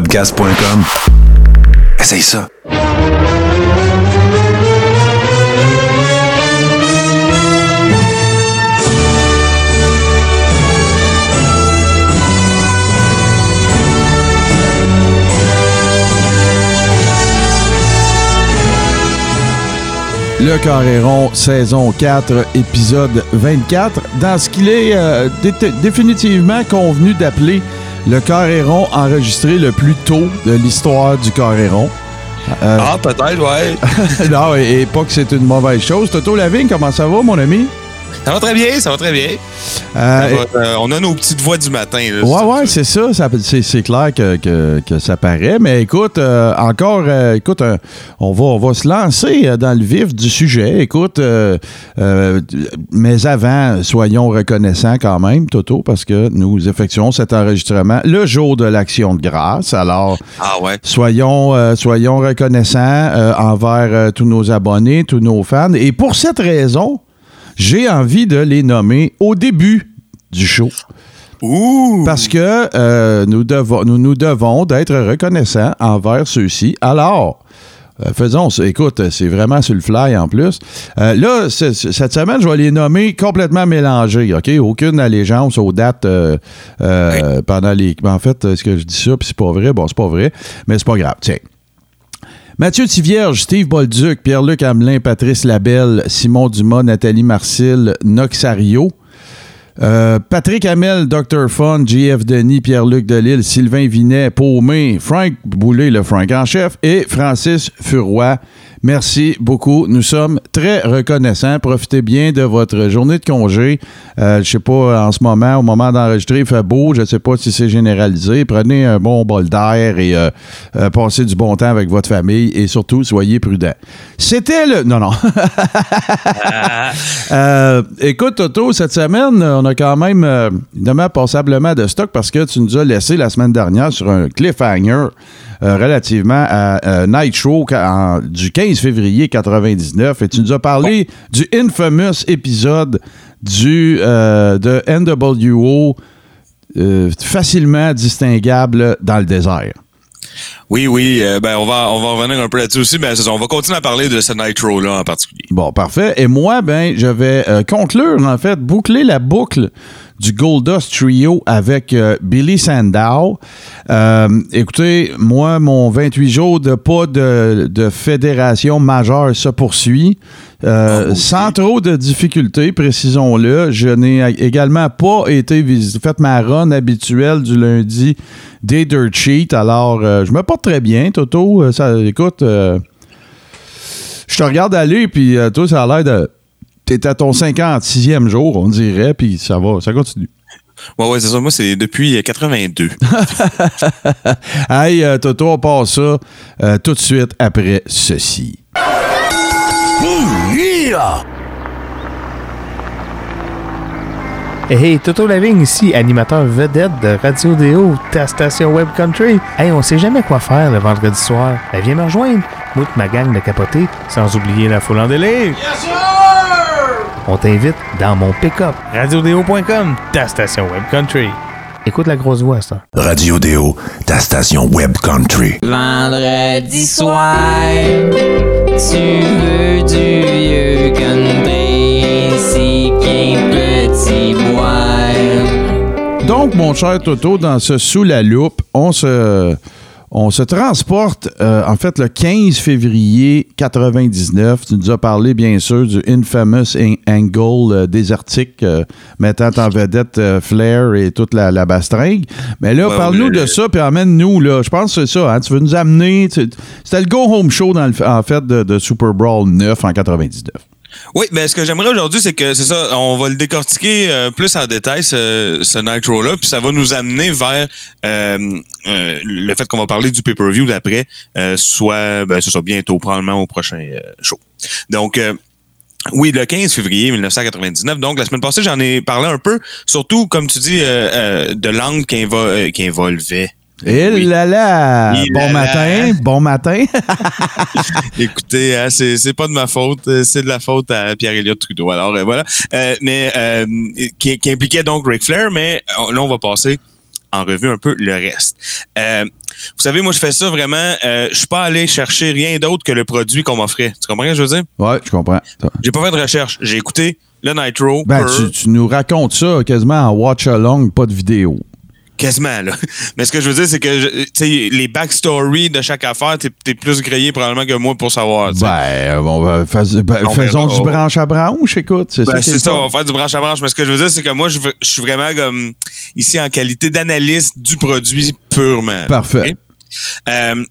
podcast.com. Essaye ça. Le Carréron, saison 4, épisode 24, dans ce qu'il est euh, dé- définitivement convenu d'appeler le Carréron enregistré le plus tôt de l'histoire du Carréron. Euh, Ah, peut-être, ouais. non, et, et pas que c'est une mauvaise chose. Toto Lavigne, comment ça va, mon ami? Ça va très bien, ça va très bien. Euh, va, euh, on a nos petites voix du matin. Là, Ouais, ouais, c'est ça. ça c'est, clair que, que- que ça paraît. Mais écoute, euh, encore, écoute, on, va, on va se lancer dans le vif du sujet. Écoute, mais avant, soyons reconnaissants quand même, Toto, parce que nous effectuons cet enregistrement le jour de l'Action de grâce. Alors, Ah ouais. soyons, soyons reconnaissants envers tous nos abonnés, tous nos fans. Et pour cette raison, j'ai envie de les nommer au début du show. Ouh! Parce que euh, nous, devons, nous nous devons d'être reconnaissants envers ceux-ci. Alors, euh, faisons. Écoute, c'est vraiment sur le fly en plus. Euh, là, cette semaine, je vais les nommer complètement mélangés, OK? Aucune allégeance aux dates euh, pendant les... En fait, est-ce que je dis ça, puis c'est pas vrai? Bon, c'est pas vrai, mais c'est pas grave. Tiens. Mathieu Tivierge, Steve Bolduc, Pierre-Luc Hamelin, Patrice Labelle, Simon Dumas, Nathalie Marcil, Noxario, euh, Patrick Hamel, Dr. Fun, JF Denis, Pierre-Luc Delille, Sylvain Vinet, Paumé, Frank Boulay, le Frank en chef, et Francis Furoy. Merci beaucoup. Nous sommes très reconnaissants. Profitez bien de votre journée de congé. Euh, je sais pas, en ce moment, au moment d'enregistrer, il fait beau. Je sais pas si c'est généralisé. Prenez un bon bol d'air et euh, euh, passez du bon temps avec votre famille et surtout, soyez prudents. C'était le... Non, non. Euh, écoute, Toto, cette semaine, on a quand même évidemment passablement de stock parce que tu nous as laissé la semaine dernière sur un cliffhanger euh, relativement à euh, Nitro en- du 15 février 99 et tu nous as parlé du infamous épisode du, euh, de NWO euh, facilement distinguable dans le désert. Oui, oui, euh, ben on va on va revenir un peu là-dessus aussi, mais ça, on va continuer à parler de ce Nitro là en particulier. Bon, parfait. Et moi, ben, je vais euh, conclure, en fait, boucler la boucle du Goldust Trio avec euh, Billy Sandow. Euh, écoutez, moi, mon 28 jours de pas de, de fédération majeure se poursuit. Euh, Sans trop de difficultés, précisons-le. Je n'ai également pas été visité, fait ma run habituelle du lundi des Dirt Sheet. Alors, je me porte très bien, Toto. Ça, écoute, je te regarde aller, puis toi, ça a l'air de. T'es à ton 56e jour, on dirait, puis ça va, ça continue. Ouais, ouais, c'est ça. Moi, c'est depuis euh, 82. Hey, euh, Toto, on passe ça euh, tout de suite après ceci. Hey, hey, Toto Lavigne ici, animateur vedette de Radio Déo, ta station Web Country. Hey, on sait jamais quoi faire le vendredi soir. Ben, viens me rejoindre. Moi et ma gang de capoter, sans oublier la foule en délire. On t'invite dans mon pick-up. RadioDéo.com, ta station Web Country. Écoute la grosse voix, ça. Radio Déo, ta station web country. Vendredi soir, tu veux du vieux country, si qu'un petit boire. Donc, mon cher Toto, dans ce Sous la loupe, on se, on se transporte, euh, en fait, le 15 février 99. Tu nous as parlé, bien sûr, du infamous an- angle euh, désertique euh, mettant en vedette Flair et toute la, la bastringue. Mais là, Ouais, parle-nous de ça, puis amène-nous, là. Je pense que c'est ça, hein, Tu veux nous amener... tu- C'était le Go Home Show, dans le, en fait, de, de Super Brawl 9 en 99. Oui, ben ce que j'aimerais aujourd'hui, c'est que c'est ça, on va le décortiquer euh, plus en détail, ce, ce Nitro-là, puis ça va nous amener vers euh, euh, le fait qu'on va parler du pay-per-view d'après, soit ben, ce soit bientôt, probablement au prochain show. Donc oui, le 15 février 1999. Donc, la semaine passée, j'en ai parlé un peu, surtout, comme tu dis, de l'angle qui, invo- qui involvait. Et Oui. là là! Il Bon là matin, là. bon matin. Écoutez, hein, c'est pas de ma faute, euh, c'est de la faute à Pierre-Éliott Trudeau. Alors euh, voilà, Euh, mais euh, qui, qui impliquait donc Ric Flair, mais là on va passer en revue un peu le reste. Vous savez, moi, je fais ça vraiment. Je suis pas allé chercher rien d'autre que le produit qu'on m'offrait. Tu comprends ce que je veux dire? Ouais, je comprends. J'ai pas fait de recherche. J'ai écouté le Nitro. Ben, tu, tu nous racontes ça quasiment en watch-along, pas de vidéo. Quasiment, là. Mais ce que je veux dire, c'est que je- tu sais, les backstories de chaque affaire, t'es es plus grillé probablement que moi pour savoir. tu sais. Ben, on va fais- ben, On faisons verra. du branche à branche, écoute. C'est Ben, ça ça, on va faire du branche à branche. Mais ce que je veux dire, c'est que moi, je, je suis vraiment comme ici en qualité d'analyste du produit purement. Parfait. Euh,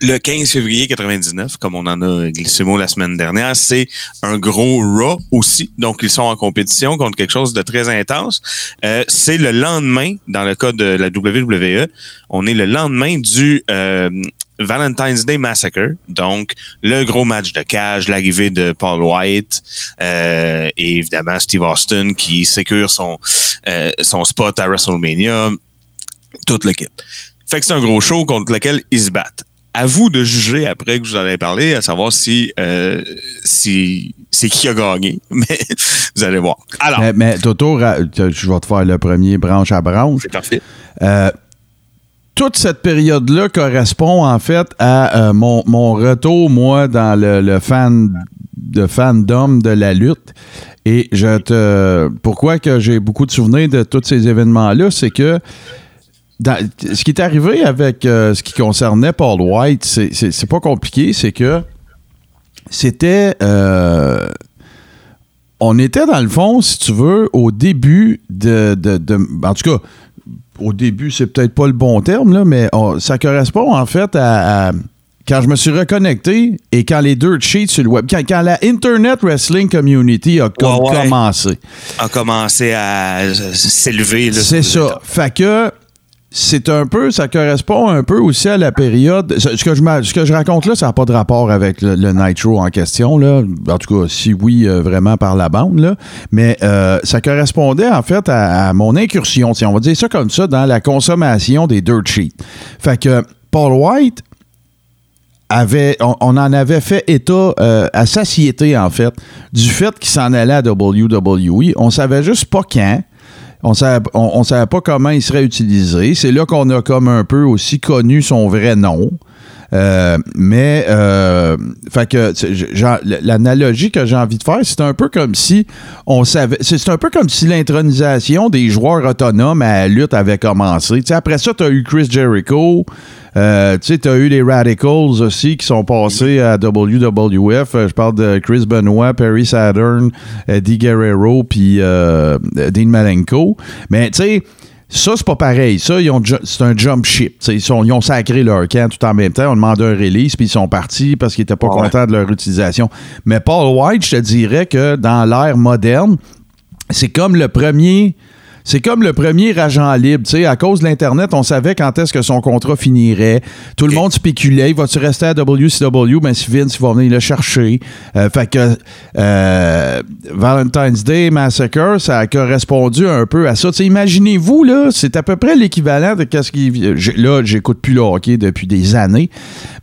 le 15 février 99, comme on en a glissé mot la semaine dernière, c'est un gros Raw aussi. Donc, ils sont en compétition contre quelque chose de très intense. Euh, c'est le lendemain, dans le cas de la WWE, on est le lendemain du euh, Valentine's Day Massacre. Donc, le gros match de cage, l'arrivée de Paul White euh, et évidemment Steve Austin qui sécure son, euh, son spot à WrestleMania. Toute l'équipe. Fait que c'est un gros show contre lequel ils se battent. À vous de juger après que je vous en ai parlé, à savoir si, euh, si c'est qui a gagné. Mais vous allez voir. Alors, Mais, mais Toto, je vais te faire le premier branche à branche. c'est parfait. Euh, toute cette période-là correspond en fait à euh, mon, mon retour, moi, dans le, le fan de fandom de la lutte. Et je te. Pourquoi que j'ai beaucoup de souvenirs de tous ces événements-là, c'est que dans- ce qui est arrivé avec euh, ce qui concernait Paul White, c'est- pas compliqué, c'est que c'était. euh, on était dans le fond, si tu veux, au début de. de- de- en tout cas, au début, c'est peut-être pas le bon terme, là, mais on- ça correspond en fait à, à- quand je me suis reconnecté et quand les dirt sheets sur le web, quand, quand la Internet Wrestling Community a com- Ouais, ouais. commencé. A commencé à s'élever. C'est ça. Fait que c'est un peu, ça correspond un peu aussi à la période. Ce que je, raconte là, ça n'a pas de rapport avec le, Nitro en question. Là. En tout cas, si oui, euh, vraiment par la bande. Là. Mais euh, ça correspondait en fait à, mon incursion, si on va dire ça comme ça, dans la consommation des dirt sheets. Fait que Paul White avait, on, on en avait fait état euh, à satiété, en fait, du fait qu'il s'en allait à WWE. On savait juste pas quand. On on savait pas comment il serait utilisé. C'est là qu'on a comme un peu aussi connu son vrai nom. Euh, mais, euh, fait que, l'analogie que j'ai envie de faire, c'est un peu comme si on savait, c'est un peu comme si l'intronisation des joueurs autonomes à la lutte avait commencé. Après ça, tu as eu Chris Jericho, euh, tu sais, tu as eu les Radicals aussi qui sont passés à WWF. Euh, Je parle de Chris Benoit, Perry Saturn, Eddie Guerrero, puis euh, Dean Malenko. Mais, tu sais, ça, c'est pas pareil. Ça, ils ont ju- c'est un jump ship. Ils, sont- ils ont sacré leur camp tout en même temps. On demandé un release, puis ils sont partis parce qu'ils étaient pas Ouais. contents de leur utilisation. Mais Paul White, je te dirais que dans l'ère moderne, c'est comme le premier. C'est comme le premier agent libre. Tu sais, à cause de l'Internet, on savait quand est-ce que son contrat finirait. Tout le monde spéculait. Il va-tu rester à WCW? Ben, si Vince il va venir le chercher. Euh, fait que euh, Valentine's Day Massacre, ça a correspondu un peu à ça. Imaginez-vous, là, c'est à peu près l'équivalent de qu'est-ce qui. Là, j'écoute plus le hockey depuis des années.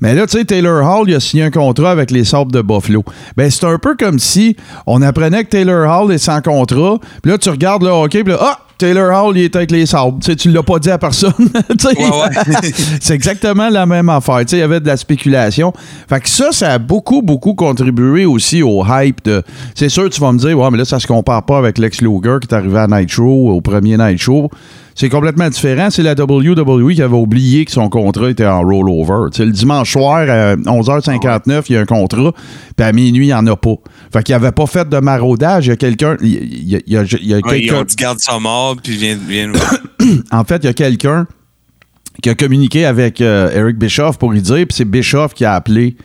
Mais là, tu sais, Taylor Hall, il a signé un contrat avec les Sabres de Buffalo. Ben, c'est un peu comme si on apprenait que Taylor Hall est sans contrat. Puis là, tu regardes le hockey, puis là, ah! Taylor Hall, il est avec les Sabres. Tu tu l'as pas dit à personne. Ouais, ouais. c'est exactement la même affaire. Il y avait de la spéculation. Fait que ça, ça a beaucoup, beaucoup contribué aussi au hype de. C'est sûr, tu vas me dire, ouais, mais là, ça se compare pas avec Lex Luger qui est arrivé à Night Show, au premier Night Show. C'est complètement différent. C'est la WWE qui avait oublié que son contrat était en rollover. Le dimanche soir, à 11h59, il y a un contrat, puis à minuit, il n'y en a pas. Fait qu'il avait pas fait de maraudage. Il y a quelqu'un. Il y a, il y a- y a- Ouais, garde ça mort, puis viens En fait, il y a quelqu'un qui a communiqué avec euh, Eric Bischoff pour lui dire, puis c'est Bischoff qui a appelé.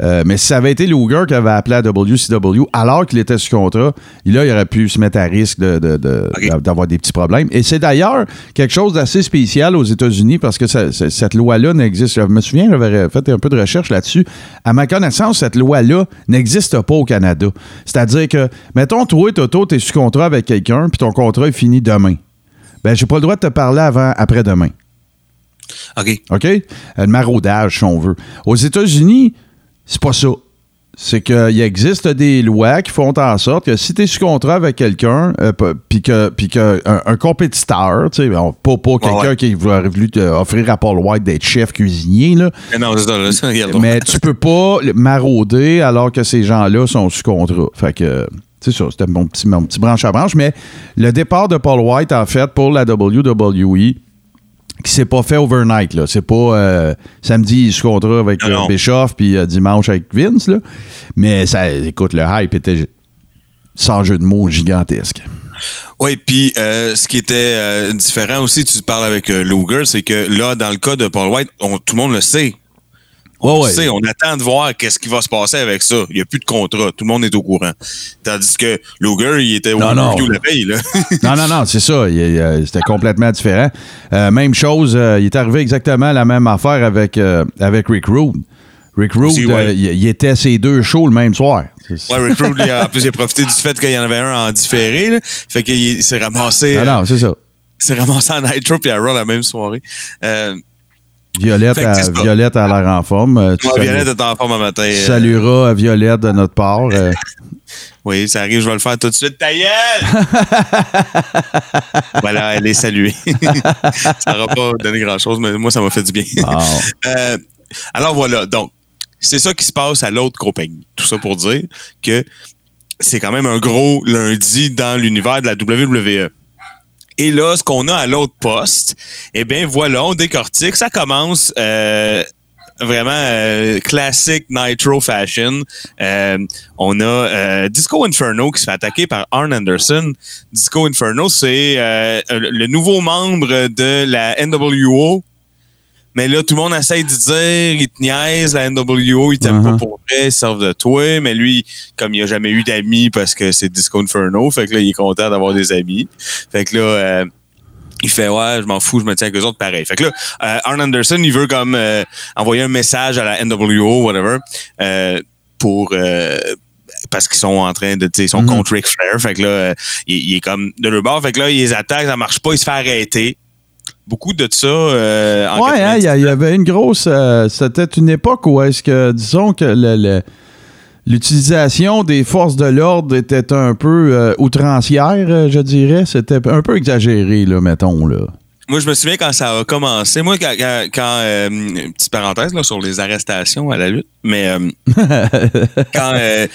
Euh, mais si ça avait été Luger qui avait appelé à WCW alors qu'il était sous contrat, là, il aurait pu se mettre à risque de- de- d'avoir des petits problèmes. Et c'est d'ailleurs quelque chose d'assez spécial aux États-Unis parce que ça- cette loi-là n'existe. Je me souviens, j'avais fait un peu de recherche là-dessus. À ma connaissance, cette loi-là n'existe pas au Canada. C'est-à-dire que, mettons, toi, Toto, tu es sous contrat avec quelqu'un, puis ton contrat est fini demain. Ben, j'ai pas le droit de te parler avant, après-demain. OK. OK? Euh, Le maraudage, si on veut. Aux États-Unis, c'est pas ça. c'est qu'il existe des lois qui font en sorte que si tu es sous contrat avec quelqu'un, euh, puis que, puis que un, un compétiteur, tu sais, pas, pas quelqu'un ouais. qui aurait voulu offrir à Paul White d'être chef cuisinier, là, Mais non, ça, là, ça, mais tu peux pas marauder alors que ces gens-là sont sous contrat. Fait que, c'est ça, c'était mon petit, mon petit branche à branche. Mais le départ de Paul White, en fait, pour la WWE, qui s'est pas fait overnight, là. C'est pas euh, samedi sous contrat avec euh. Bischoff puis euh, dimanche avec Vince, là. Mais ça, écoute, le hype était sans jeu de mots gigantesque. Oui, puis euh, ce qui était euh, différent aussi, tu parles avec euh, Luger, c'est que là, dans le cas de Paul White, on- tout le monde le sait. On Ouais, le sait, on attend de voir qu'est-ce qui va se passer avec ça. Il n'y a plus de contrat, tout le monde est au courant. Tandis que Luger, il était au Non, non. la veille, là. Non, non, non, c'est ça. Il- il- C'était complètement différent. Euh, même chose, euh, il est arrivé exactement la même affaire avec, euh, avec Rick Rude. Rick Rude, ouais. euh, il, il était ses deux shows le même soir. Ouais, Rick Rude, lui, en plus, il a profité du fait qu'il y en avait un en différé, là. Fait qu'il s'est ramassé, Ah euh, non, c'est ça. s'est ramassé en Nitro puis à Raw la même soirée. Violette, à. Violette a l'air en forme. Euh, tu Violette est en forme un matin. tu euh, salueras à Violette de notre part. euh. Oui, ça arrive, je vais le faire tout de suite. Ta voilà, elle est saluée. ça n'aura pas donné grand-chose, mais moi, ça m'a fait du bien. Ah. Euh, alors voilà, donc, c'est ça qui se passe à l'autre compagnie. Tout ça pour dire que c'est quand même un gros lundi dans l'univers de la WWE. Et là, ce qu'on a à l'autre poste, eh bien voilà, on décortique. Ça commence euh, vraiment euh, classique Nitro fashion. Euh, on a euh, Disco Inferno qui se fait attaquer par Arn Anderson. Disco Inferno, c'est euh, le nouveau membre de la NWO. Mais là, tout le monde essaye de dire, il te niaise, la NWO, il t'aime Uh-huh. pas pour vrai, ils servent de toi. Mais lui, comme il a jamais eu d'amis parce que c'est Disco Inferno, fait que là, il est content d'avoir des amis. Fait que là, euh, il fait ouais, je m'en fous, je me tiens avec eux autres pareil. Fait que là, euh, Arn Anderson, il veut comme euh, envoyer un message à la NWO, whatever, euh, pour euh, parce qu'ils sont en train de, tu sais, ils sont Mhm. contre Ric Flair. Fait que là, euh, il, il est comme de leur bord. Fait que là, il les attaque, ça marche pas, il se fait arrêter. Beaucoup de ça. Euh, en Ouais, hein, il y, avait une grosse. euh, C'était une époque où est-ce que, disons que le- l'utilisation des forces de l'ordre était un peu euh, outrancière, euh, je dirais. C'était un peu exagéré, là, mettons. Là. Moi, je me souviens quand ça a commencé. Moi, quand, quand, quand, euh, une petite parenthèse là, sur les arrestations à la lutte, mais euh, quand, euh,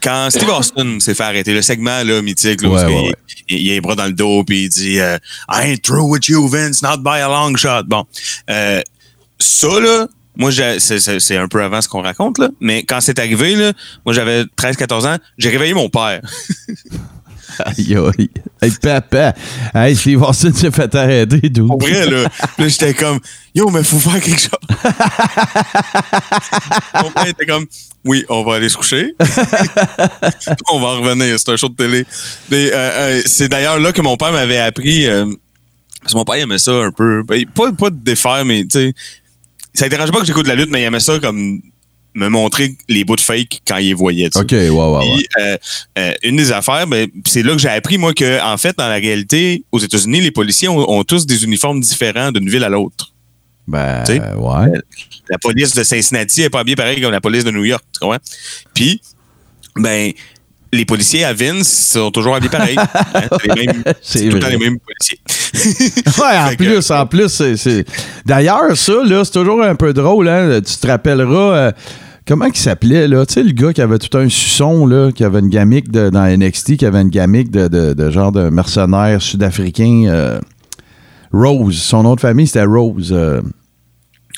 quand Steve Austin s'est fait arrêter, le segment là, mythique, là, où Ouais, ouais, il, il a les bras dans le dos puis il dit I ain't through with you, Vince, not by a long shot. Bon, ça là. Moi, c'est un peu avant ce qu'on raconte, là. Mais quand c'est arrivé, là, moi, j'avais 13-14 ans, j'ai réveillé mon père. Aïe, aïe. Hey, papa. Hey, Steve Austin s'est fait arrêter, d'où? Pour vrai, là. Là, j'étais comme, yo, mais faut faire quelque chose. Mon père était comme, oui, on va aller se coucher. on va en revenir. C'est un show de télé. Euh, euh, c'est d'ailleurs là que mon père m'avait appris. euh, parce que mon père aimait ça un peu. Ben, pas, pas de défaire, mais tu sais. Ça ne dérangeait pas que j'écoute la lutte, mais il aimait ça comme me montrer les bouts de fake quand il les voyait. tu sais. OK, ouais, ouais, ouais. Puis, euh, euh, une des affaires, ben, c'est là que j'ai appris, moi, que en fait, dans la réalité, aux États-Unis, les policiers ont, ont tous des uniformes différents d'une ville à l'autre. Ben, Tu sais, ouais. La police de Cincinnati n'est pas bien pareil comme la police de New York, tu comprends? Puis, ben, les policiers à Vince sont toujours habillés pareil. Hein, c'est tout le temps les mêmes policiers. Ouais, en que- plus, en plus, c'est- c'est. D'ailleurs, ça, là, c'est toujours un peu drôle, hein. Tu te rappelleras. euh, Comment il s'appelait, là? Tu sais, le gars qui avait tout un suçon, là, qui avait une gamique de- dans NXT, qui avait une gamique de, de- de genre de mercenaire sud-africain. euh, Rose. Son nom de famille, c'était Rose. euh,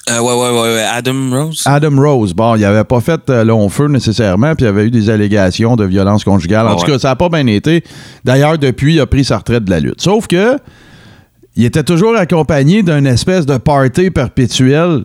Euh, ouais, ouais, ouais. Adam Rose. Adam Rose. Bon, il avait pas fait euh, long feu nécessairement, puis il avait eu des allégations de violence conjugale. En Ah tout ouais. cas, ça n'a pas bien été. D'ailleurs, depuis, il a pris sa retraite de la lutte. Sauf que il était toujours accompagné d'une espèce de party perpétuel.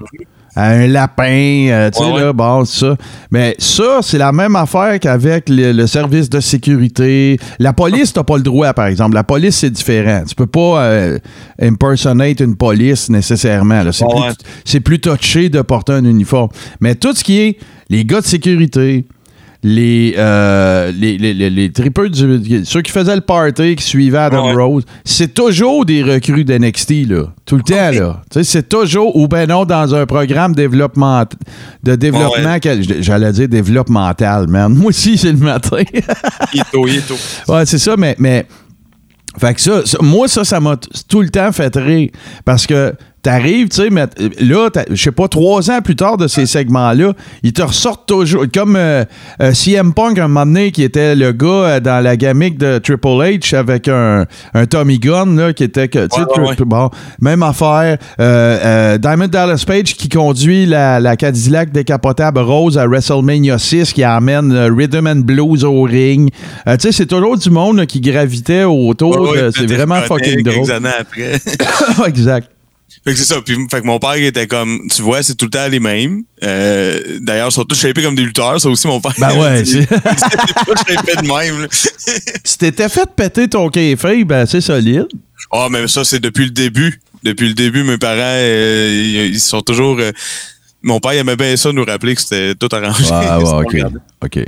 À Un lapin, euh, tu sais, Ouais, ouais. là, bon, ça. Mais ça, c'est la même affaire qu'avec le, le service de sécurité. La police, t'as pas le droit, par exemple. La police, c'est différent. Tu peux pas euh, impersonate une police nécessairement. C'est Ouais, plus, plus touché de porter un uniforme. Mais tout ce qui est les gars de sécurité, les, euh, les, les, les, les tripeux du- ceux qui faisaient le party, qui suivaient Adam Ouais. Rose, c'est toujours des recrues d'NXT, là. Tout le temps, là. Tu sais, c'est toujours, ou ben non, dans un programme développement, de développement, j'allais dire développemental, man. Moi aussi, c'est le matin. Il est tôt, il est tôt. Ouais, c'est ça, mais, mais. Fait que ça, ça- moi, ça, ça m'a tout le temps fait rire. Parce que t'arrives, tu sais, mais euh, là, je sais pas, trois ans plus tard de ces segments-là, ils te ressortent toujours. Comme euh, euh, CM Punk, un moment donné, qui était le gars euh, dans la gamique de Triple H avec un, un Tommy Gun, là, qui était que, tu sais, Ouais, bon, même affaire. Diamond Dallas Page qui conduit la, la Cadillac décapotable rose à WrestleMania 6 qui amène Rhythm and Blues au ring. Euh, tu sais, c'est toujours du monde là, qui gravitait autour. C'est vraiment fucking drôle. Quelques années après. exact. Fait que c'est ça. Puis, fait que mon père il était comme, tu vois, c'est tout le temps les mêmes. Euh, D'ailleurs, ils sont tous shapés comme des lutteurs. Ça aussi, mon père. Ben ouais, il- c'est- il était pas shapé de même. là. Si t'étais fait péter ton café, ben c'est solide. Ah, mais ça, c'est depuis le début. Depuis le début, mes parents, euh, ils, sont toujours. euh, mon père, il aimait bien ça, nous rappeler que c'était tout arrangé. Ah, ouais, ok. regardé. OK.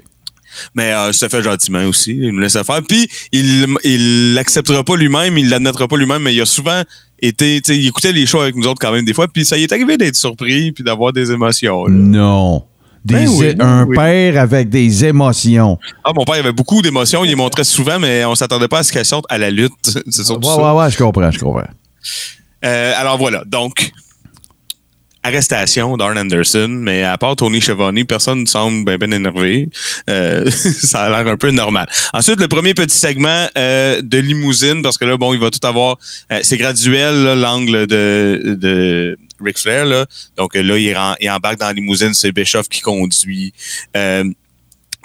Mais euh, ça fait gentiment aussi. Il nous laissait faire. Puis, il il l'acceptera pas lui-même, il l'admettra pas lui-même, mais il a souvent sais, Il écoutait les shows avec nous autres quand même des fois. Puis, ça y est arrivé d'être surpris puis d'avoir des émotions. là. Non. Des Ben oui, un oui. père avec des émotions. Ah, mon père, avait beaucoup d'émotions. Il les montrait souvent, mais on s'attendait pas à ce qu'elles sortent à la lutte. C'est surtout Ouais, ça. ouais, ouais, je comprends, je comprends. Euh, alors voilà, donc arrestation d'Arn Anderson, mais à part Tony Schiavone, personne ne semble bien ben énervé. Euh, ça a l'air un peu normal. Ensuite, le premier petit segment euh, de limousine, parce que là, bon, il va tout avoir. euh, c'est graduel, l'angle de, de Ric Flair. Là. Donc là, il embarque dans la limousine, c'est Bischoff qui conduit. Euh,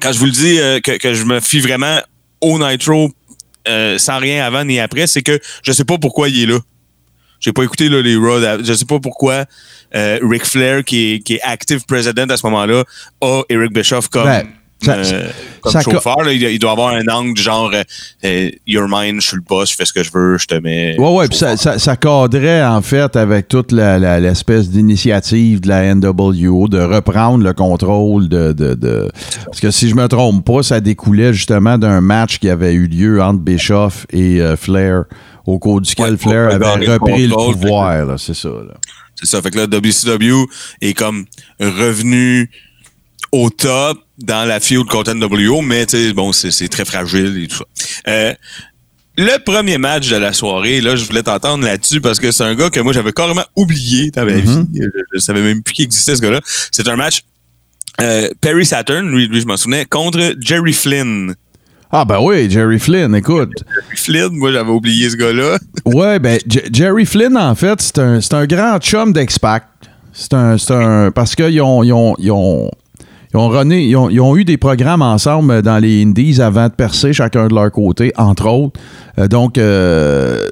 quand je vous le dis euh, que, que je me fie vraiment au Nitro euh, sans rien avant ni après, c'est que je sais pas pourquoi il est là. J'ai pas écouté là, les Raw. Je sais pas pourquoi euh, Ric Flair, qui est, qui est active president à ce moment-là, a Eric Bischoff comme, ça- euh, comme ça co- chauffeur. là. Il, doit avoir un angle du genre euh, euh, You're mine, je suis le boss, je fais ce que je veux, je te mets. Ouais, ouais, puis ça, cadrait en fait avec toute la- la- l'espèce d'initiative de la NWO de reprendre le contrôle de, de, de- Parce que si je me trompe pas, ça découlait justement d'un match qui avait eu lieu entre Bischoff et euh, Flair, au cours duquel Ouais, Flair avait repris le pouvoir, c'est ça. C'est ça. Fait que là, WCW est comme revenu au top dans la feud contre NWO, mais tu sais, bon, c'est très fragile et tout ça. Euh, le premier match de la soirée, là, je voulais t'entendre là-dessus parce que c'est un gars que moi j'avais carrément oublié dans ma vie. Je, je savais même plus qu'il existait ce gars-là. C'est un match euh, Perry Saturn, lui, lui je m'en souvenais, contre Jerry Flynn. Ah ben oui, Jerry Flynn, écoute. Jerry Flynn, moi j'avais oublié ce gars-là. Ouais, ben J- Jerry Flynn, en fait, c'est un, un grand chum d'X-Pac. C'est un, un. Parce qu'ils ont. Ils ont, ils ont ils ont, ils, ont, eu des programmes ensemble dans les Indies avant de percer chacun de leur côté, entre autres. Euh, donc, euh,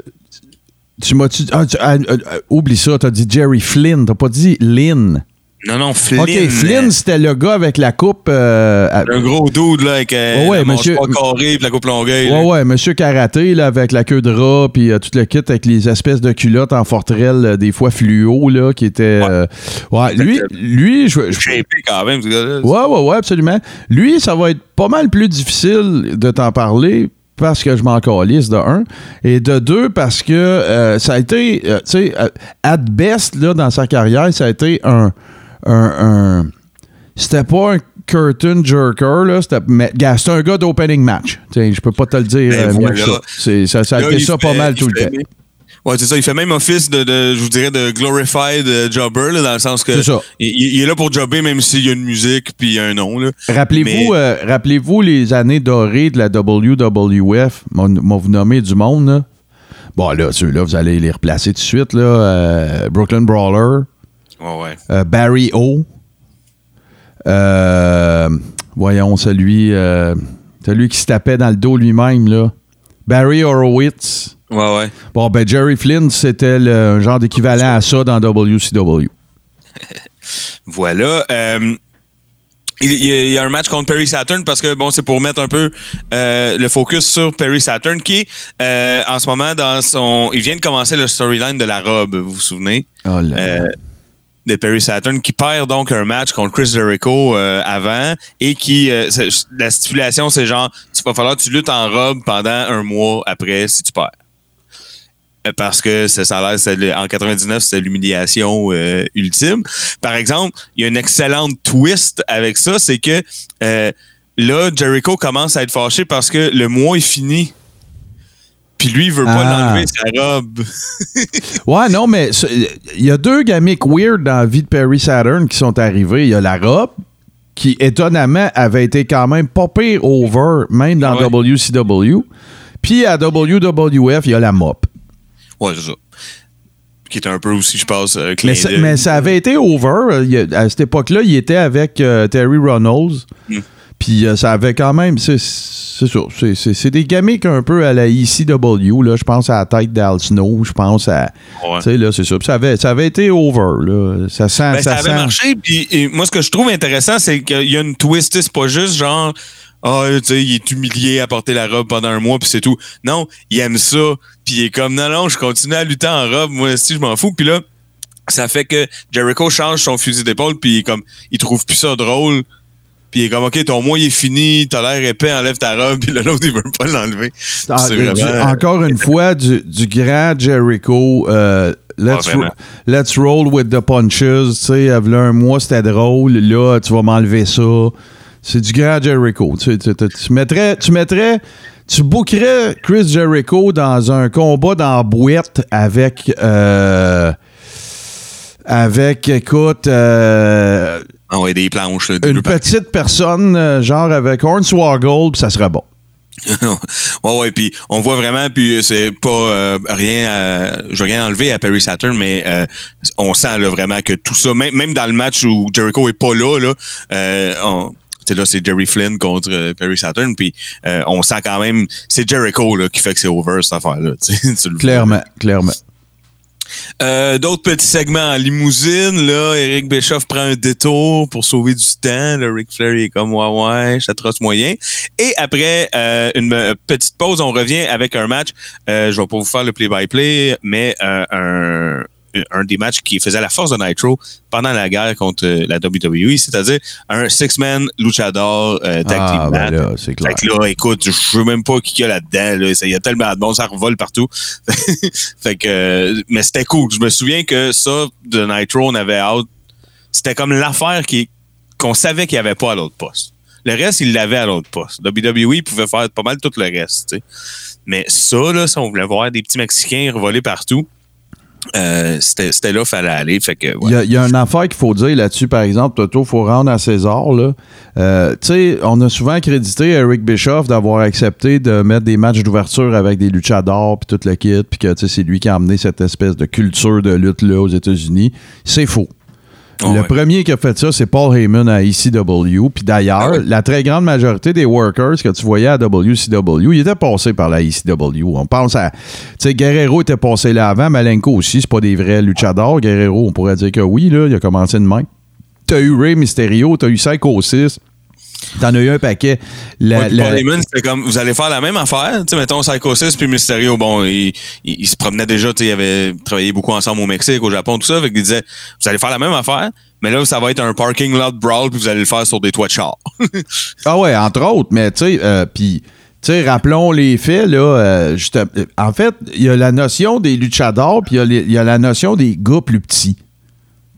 tu m'as... tu- ah, tu- ah, euh, euh, oublie ça, t'as dit Jerry Flynn, t'as pas dit Lynn. Non, non, Flynn. OK, Flynn, c'était le gars avec la coupe... euh, Un gros dude, là, avec euh, Ouais, ouais, monsieur- carré puis la coupe longueuil. là. Ouais, ouais, Monsieur Karaté, là, avec la queue de rat, puis euh, tout le kit avec les espèces de culottes en forterelle, euh, des fois fluo, là, qui était. euh, ouais, lui, lui, je. je- quand même, ce gars-là. Ouais, ouais, ouais, absolument. Lui, ça va être pas mal plus difficile de t'en parler parce que je m'en calisse, de un. Et de deux, parce que euh, ça a été, euh, tu sais, at best, là, dans sa carrière, ça a été un. Un, un- c'était pas un curtain jerker, là. C'était, un gars d'opening match. Je peux pas te le dire Ben euh, voilà. ça. C'est, ça, ça a Là, été ça fait- pas mal tout le temps. Ouais, c'est ça. Il fait même office de, de je vous dirais, de glorified euh, jobber, là, dans le sens que C'est ça. Il, il est là pour jobber même s'il y a une musique puis il y a un nom. Là. Rappelez-vous, Mais- euh, rappelez-vous les années dorées de la WWF. M'a vous nommé du monde, là? Bon, là, ceux-là, vous allez les replacer tout de suite, là. Euh, Brooklyn Brawler, Ouais. euh, Barry O. Euh, voyons, celui, euh, celui qui se tapait dans le dos lui-même, là. Barry Horowitz. Ouais, ouais. Bon, ben, Jerry Flynn, c'était le un genre d'équivalent à ça dans WCW. Voilà. Il, il y a- un match contre Perry Saturn parce que bon, c'est pour mettre un peu euh, le focus sur Perry Saturn qui euh, en ce moment dans son. Il vient de commencer le storyline de la robe, vous vous souvenez? Oh là là. Euh, de Perry Saturn qui perd donc un match contre Chris Jericho euh, avant et qui euh, la stipulation c'est genre tu va falloir que tu luttes en robe pendant un mois après si tu perds. Euh, Parce que ça, a l'air, en 99, c'est l'humiliation ultime. Par exemple, il y a une excellente twist avec ça, c'est que là, Jericho commence à être fâché parce que le mois est fini. Puis lui, il veut pas Ah. l'enlever sa robe. Ouais, non, mais il y a deux gimmicks weird dans la vie de Perry Saturn qui sont arrivés. Il y a la robe, qui étonnamment avait été quand même pas pire over, même dans Ah ouais. WCW. Puis à WWF, il y a la mop. Ouais, c'est ça. Qui est un peu aussi, je pense, euh, Mais ça, mais ça avait été over. A- à cette époque-là, il était avec euh, Terry Reynolds. Mm. Puis euh, ça avait quand même. C'est ça. C'est- des gimmicks un peu à la ECW. Là. Je pense à la tête d'Al Snow. Je pense à. Ouais. Tu sais, là, c'est ça. Puis ça avait, ça avait été over. Là. Ça sent. Ben, ça, avait sent- marché. Puis et moi, ce que je trouve intéressant, c'est qu'il y a une twist. C'est pas juste genre, ah, tu sais, il est humilié à porter la robe pendant un mois, puis c'est tout. Non, il aime ça. Puis il est comme, non, non, je continue à lutter en robe. Moi aussi, je m'en fous. Puis là, ça fait que Jericho change son fusil d'épaule, puis comme, il trouve plus ça drôle. Puis il est comme, OK, ton mois, il est fini, t'as l'air épais, enlève ta robe, puis l'autre, il veut pas l'enlever. Ah, du- encore une fois, du, du grand Jericho. euh, let's, Ah, ro- let's roll with the punches. Tu sais, il y a un mois, c'était drôle. Là, tu vas m'enlever ça. C'est du grand Jericho. Tu, tu- tu- tu mettrais, tu mettrais, tu bookerais Chris Jericho dans un combat dans la boîte avec, euh, avec, écoute, euh, Ah ouais, des planches. là, des une petite personne, euh, genre avec Hornswoggle, puis ça serait bon. ouais, ouais, puis on voit vraiment, puis c'est pas euh, rien, à- je veux rien enlever à Perry Saturn, mais euh, on sent là, vraiment que tout ça, même, même dans le match où Jericho est pas là, là, euh, on- tu sais, là, c'est Jerry Flynn contre euh, Perry Saturn, puis euh, on sent quand même, c'est Jericho là, qui fait que c'est over cette affaire-là. Clairement, clairement. Euh, D'autres petits segments en limousine, là, Eric Bischoff prend un détour pour sauver du temps. Le Ric Flair est comme ouais ouais, je t'atroce moyen. Et après euh, une euh, petite pause, on revient avec un match. Euh, je vais pas vous faire le play-by-play, mais euh, un un des matchs qui faisait la force de Nitro pendant la guerre contre euh, la WWE, c'est-à-dire un six-man luchador euh, tag Ah, team ben là, c'est clair. Fait que là, écoute, je sais même pas qui qu'il y a là-dedans. Là. Il y a tellement de monde, ça revole partout. fait que, euh, mais c'était cool. Je me souviens que ça, de Nitro, on avait out. C'était comme l'affaire qui qu'on savait qu'il n'y avait pas à l'autre poste. Le reste, il l'avait à l'autre poste. WWE pouvait faire pas mal tout le reste. Mais ça, là, si on voulait voir des petits Mexicains revoler partout, euh, c'était là, fallait aller. Fait que, Il y, ouais. a, il y a une affaire qu'il faut dire là-dessus, par exemple, Toto, il faut rendre à César. Là. Euh, tu sais, on a souvent crédité Eric Bischoff d'avoir accepté de mettre des matchs d'ouverture avec des luchadors puis tout le kit, puis que c'est lui qui a amené cette espèce de culture de lutte-là aux États-Unis. C'est faux. Oh, le ouais. premier qui a fait ça, c'est Paul Heyman à ECW. Puis d'ailleurs, Ah la très grande majorité des workers que tu voyais à WCW, ils étaient passés par la ECW. On pense à. Tu sais, Guerrero était passé là avant, Malenko aussi, c'est pas des vrais luchadors. Guerrero, on pourrait dire que oui, là, il a commencé de main. T'as eu Ray Mysterio, t'as eu Psycho 6. T'en as eu un paquet. La- Ouais, la- Paul c'était comme, vous allez faire la même affaire. Tu sais, mettons, Psychosis puis Mysterio, bon, il, il, il se promenait déjà, tu sais, il avait travaillé beaucoup ensemble au Mexique, au Japon, tout ça. Fait qu'il disait, vous allez faire la même affaire, mais là, ça va être un parking lot brawl puis vous allez le faire sur des toits de char. Ah ouais, entre autres, mais tu sais, euh, puis, tu sais, rappelons les faits, là. euh, juste, euh, en fait, il y a la notion des luchadors, puis il y y, a la notion des gars plus petits.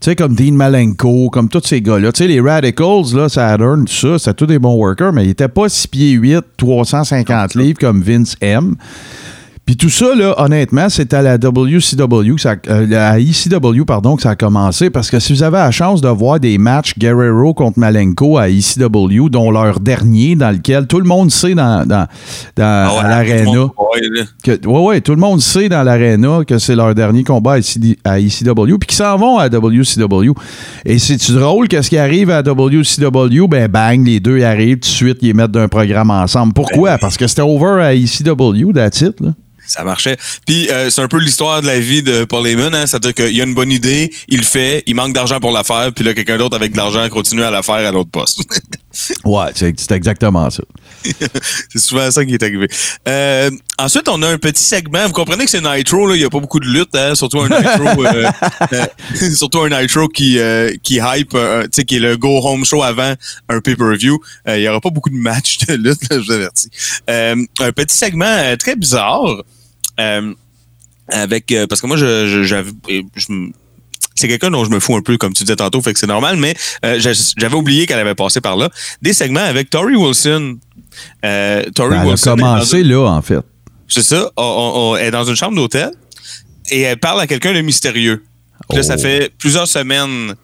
Tu sais, comme Dean Malenko, comme tous ces gars-là. Tu sais, les Radicals, là, Saturn, tout ça, c'était tous des bons workers, mais ils n'étaient pas 6 pieds 8, 350 livres comme Vince M. Puis tout ça, là, honnêtement, c'est à la WCW, que ça, euh, à ECW, pardon, que ça a commencé. Parce que si vous avez la chance de voir des matchs Guerrero contre Malenko à ECW, dont leur dernier, dans lequel tout le monde sait dans, dans, dans Ah ouais, l'aréna, tout le monde- que, tout le sait dans que c'est leur dernier combat à, ECD à ECW, puis qu'ils s'en vont à WCW. Et c'est-tu drôle qu'est-ce qui arrive à WCW? Ben, bang, les deux y arrivent, tout de suite, ils mettent d'un programme ensemble. Pourquoi? Parce que c'était over à ECW, that's it, là. Ça marchait. Puis euh, c'est un peu l'histoire de la vie de Paul Heyman, hein? c'est-à-dire qu'il a une bonne idée, il le fait, il manque d'argent pour la faire, puis là quelqu'un d'autre avec de l'argent continue à la faire à l'autre poste. Ouais, c'est exactement ça. C'est souvent ça qui est arrivé. Euh, ensuite, on a un petit segment. Vous comprenez que c'est Nitro, là. Il n'y a pas beaucoup de lutte, hein, surtout un Nitro, euh, euh, surtout un Nitro qui, euh, qui hype, euh, tu sais, qui est le go home show avant un pay-per-view. Il n'y aura pas beaucoup de matchs de lutte, là, je vous avertis. Euh, un petit segment très bizarre. Euh, avec, euh, parce que moi, je, je, j'avais- je me- c'est quelqu'un dont je me fous un peu, comme tu disais tantôt, fait que c'est normal, mais euh, j'a- j'avais oublié qu'elle avait passé par là. Des segments avec Tori Wilson. Euh, Tori Ben, elle a Wilson. commencé là, en fait. c'est ça. On, on- on est dans une chambre d'hôtel et elle parle à quelqu'un de mystérieux. Puis là, ça Oh. fait plusieurs semaines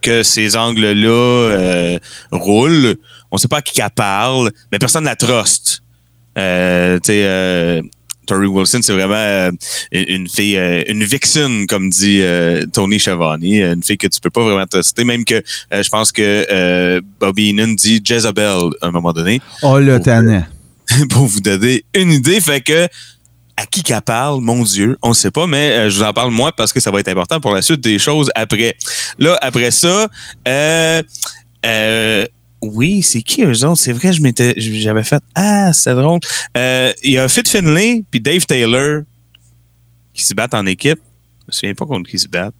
que ces angles-là euh, roulent. On sait pas à qui elle parle, mais personne ne la truste. Euh, tu sais, euh, Tori Wilson, c'est vraiment euh, une fille, euh, une vixen, comme dit euh, Tony Schiavone, une fille que tu peux pas vraiment truster, même que euh, je pense que euh, Bobby Heenan dit Jezebel à un moment donné Oh, le tannant. pour vous donner une idée. Fait que à qui qu'elle parle, mon Dieu, on ne sait pas, mais euh, je vous en parle moi parce que ça va être important pour la suite des choses après. Là, après ça, euh, euh, oui, c'est qui eux autres? C'est vrai, je m'étais, j'avais fait ah, c'est drôle. Euh, Il y a Fit Finlay puis Dave Taylor qui se battent en équipe. Je me souviens pas contre qui se battent.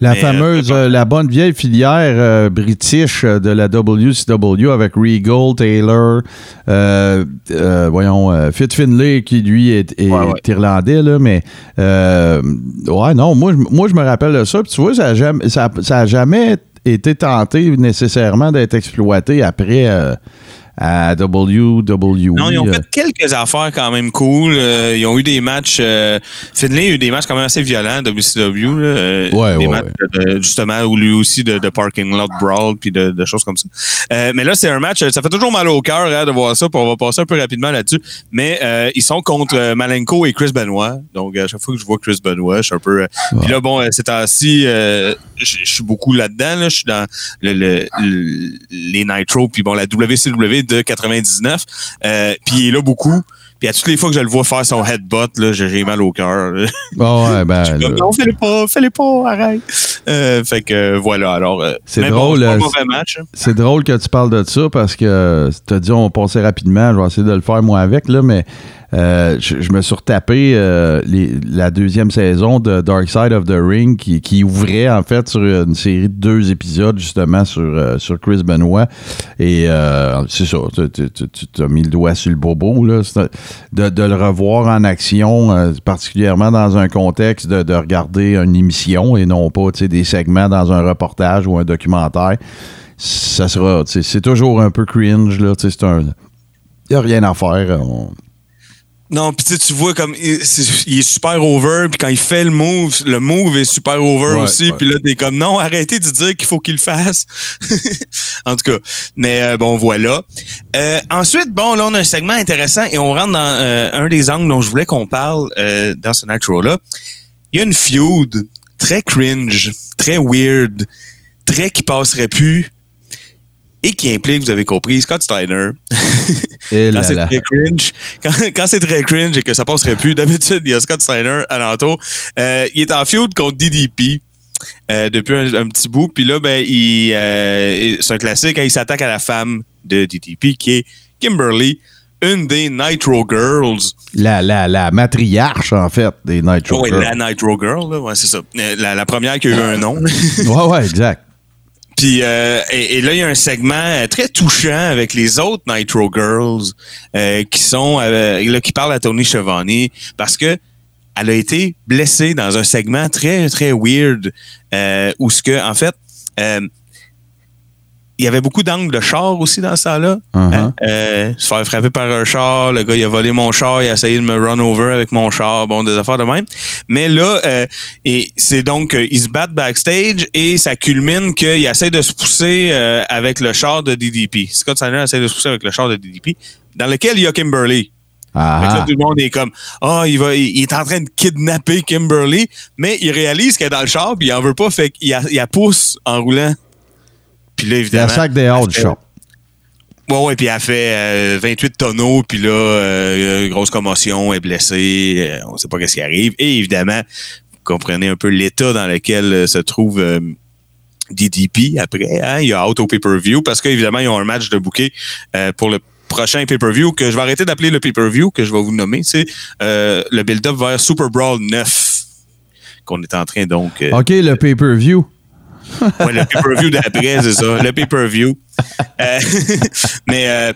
La Mais, fameuse, euh, euh, la bonne vieille filière euh, british euh, de la WCW avec Regal, Taylor, euh, euh, voyons, euh, Fit Finlay qui lui est, est Ouais, ouais. irlandais, là, mais euh, ouais, non, moi, je- moi je me rappelle de ça. Puis tu vois, ça n'a jamais, ça, ça a jamais été tenté nécessairement d'être exploité après euh, à WWE. Non, ils ont euh. fait quelques affaires quand même cool. Euh, ils ont eu des matchs. Euh, Finlay a eu des matchs quand même assez violents, WCW. Là, euh, Ouais, des ouais, matchs de- justement où lui aussi de, de parking lot brawl puis de, de choses comme ça. Mais là, c'est un match. Ça fait toujours mal au cœur hein, de voir ça. Puis on va passer un peu rapidement là-dessus. Mais ils sont contre Malenko et Chris Benoit. Donc à chaque fois que je vois Chris Benoit, je suis un peu. Puis là, bon, ces temps-ci, je je suis beaucoup là-dedans. Là. Je suis dans le, le- le- les Nitro, puis bon, la WCW de 99. Euh, puis il est là beaucoup. Puis à toutes les fois que je le vois faire son headbutt, là, j'ai mal au cœur. ouais, ben, Je comme, non, fais-le pas, fais-le pas, arrête. Euh, fait que euh, voilà, alors. C'est drôle, Bon, c'est match. hein. C'est drôle que tu parles de ça parce que tu as dit on va passer rapidement. Je vais essayer de le faire moi avec, là, mais euh, je, me suis retapé euh, la deuxième saison de Dark Side of the Ring qui, ouvrait en fait sur une série de deux épisodes justement sur, euh, sur Chris Benoit. Et c'est ça, tu- tu tu- tu as mis le doigt sur le bobo. Là. De, le revoir en action, particulièrement dans un contexte de, de regarder une émission et non pas des segments dans un reportage ou un documentaire ça sera, c'est toujours un peu cringe, là, c'est un... Il n'y a rien à faire. Non, puis tu sais, tu vois comme il, est super over, puis quand il fait le move, le move est super over Ouais, aussi, puis là t'es comme non, arrêtez de dire qu'il faut qu'il le fasse. en tout cas, mais euh, bon voilà. Euh, ensuite, bon là on a un segment intéressant et on rentre dans euh, un des angles dont je voulais qu'on parle euh, dans ce Nitro là. Il y a une feud très cringe, très weird, très qui passerait plus et qui implique, vous avez compris, Scott Steiner. Et Quand c'est très cringe, quand, quand c'est très cringe et que ça passerait plus, d'habitude, il y a Scott Steiner alentour. Euh, il est en feud contre DDP. euh, depuis un, un petit bout, puis là, ben, il, euh, c'est un classique, hein, il s'attaque à la femme de DDP, qui est Kimberly, une des Nitro Girls. La, la, la matriarche, en fait, des Nitro Oh, Girls. la Nitro Girl, là, ouais, c'est ça. La, la première qui a eu un nom. Ouais, ouais, exact. Euh, et, là, il y a un segment euh, très touchant avec les autres Nitro Girls euh, qui sont là, qui parlent à Tony Schiavone parce que elle a été blessée dans un segment très très weird où ce que en fait il y avait beaucoup d'angles de char aussi dans ça là. Uh-huh. Euh, se faire frapper par un char, le gars il a volé mon char, il a essayé de me run over avec mon char, bon des affaires de même. Mais là, euh, et c'est donc euh, ils se battent backstage et ça culmine qu'il essaie de se pousser euh, avec le char de DDP. Scott Steiner essaie de se pousser avec le char de DDP, dans lequel il y a Kimberly. Fait que là, Ah, tout le monde est comme ah il va il, il est en train de kidnapper Kimberly, mais il réalise qu'elle est dans le char puis il en veut pas, fait qu'il la pousse en roulant. Puis là la sac des hauts du chat. Ouais, ouais, puis elle fait euh, 28 tonneaux, puis là, euh, grosse commotion, elle est blessée, euh, on sait pas qu'est-ce qui arrive. Et évidemment, vous comprenez un peu l'état dans lequel euh, se trouve euh, DDP après. Hein? Il y a Auto Pay-Per-View parce qu'évidemment, ils ont un match de bouquet euh, pour le prochain pay-per-view que je vais arrêter d'appeler le pay-per-view que je vais vous nommer. C'est euh, le build-up vers Super Brawl 9 qu'on est en train donc... euh, OK, le pay-per-view. Ouais, le pay-per-view d'après, c'est ça. Le pay-per-view. Euh, mais euh,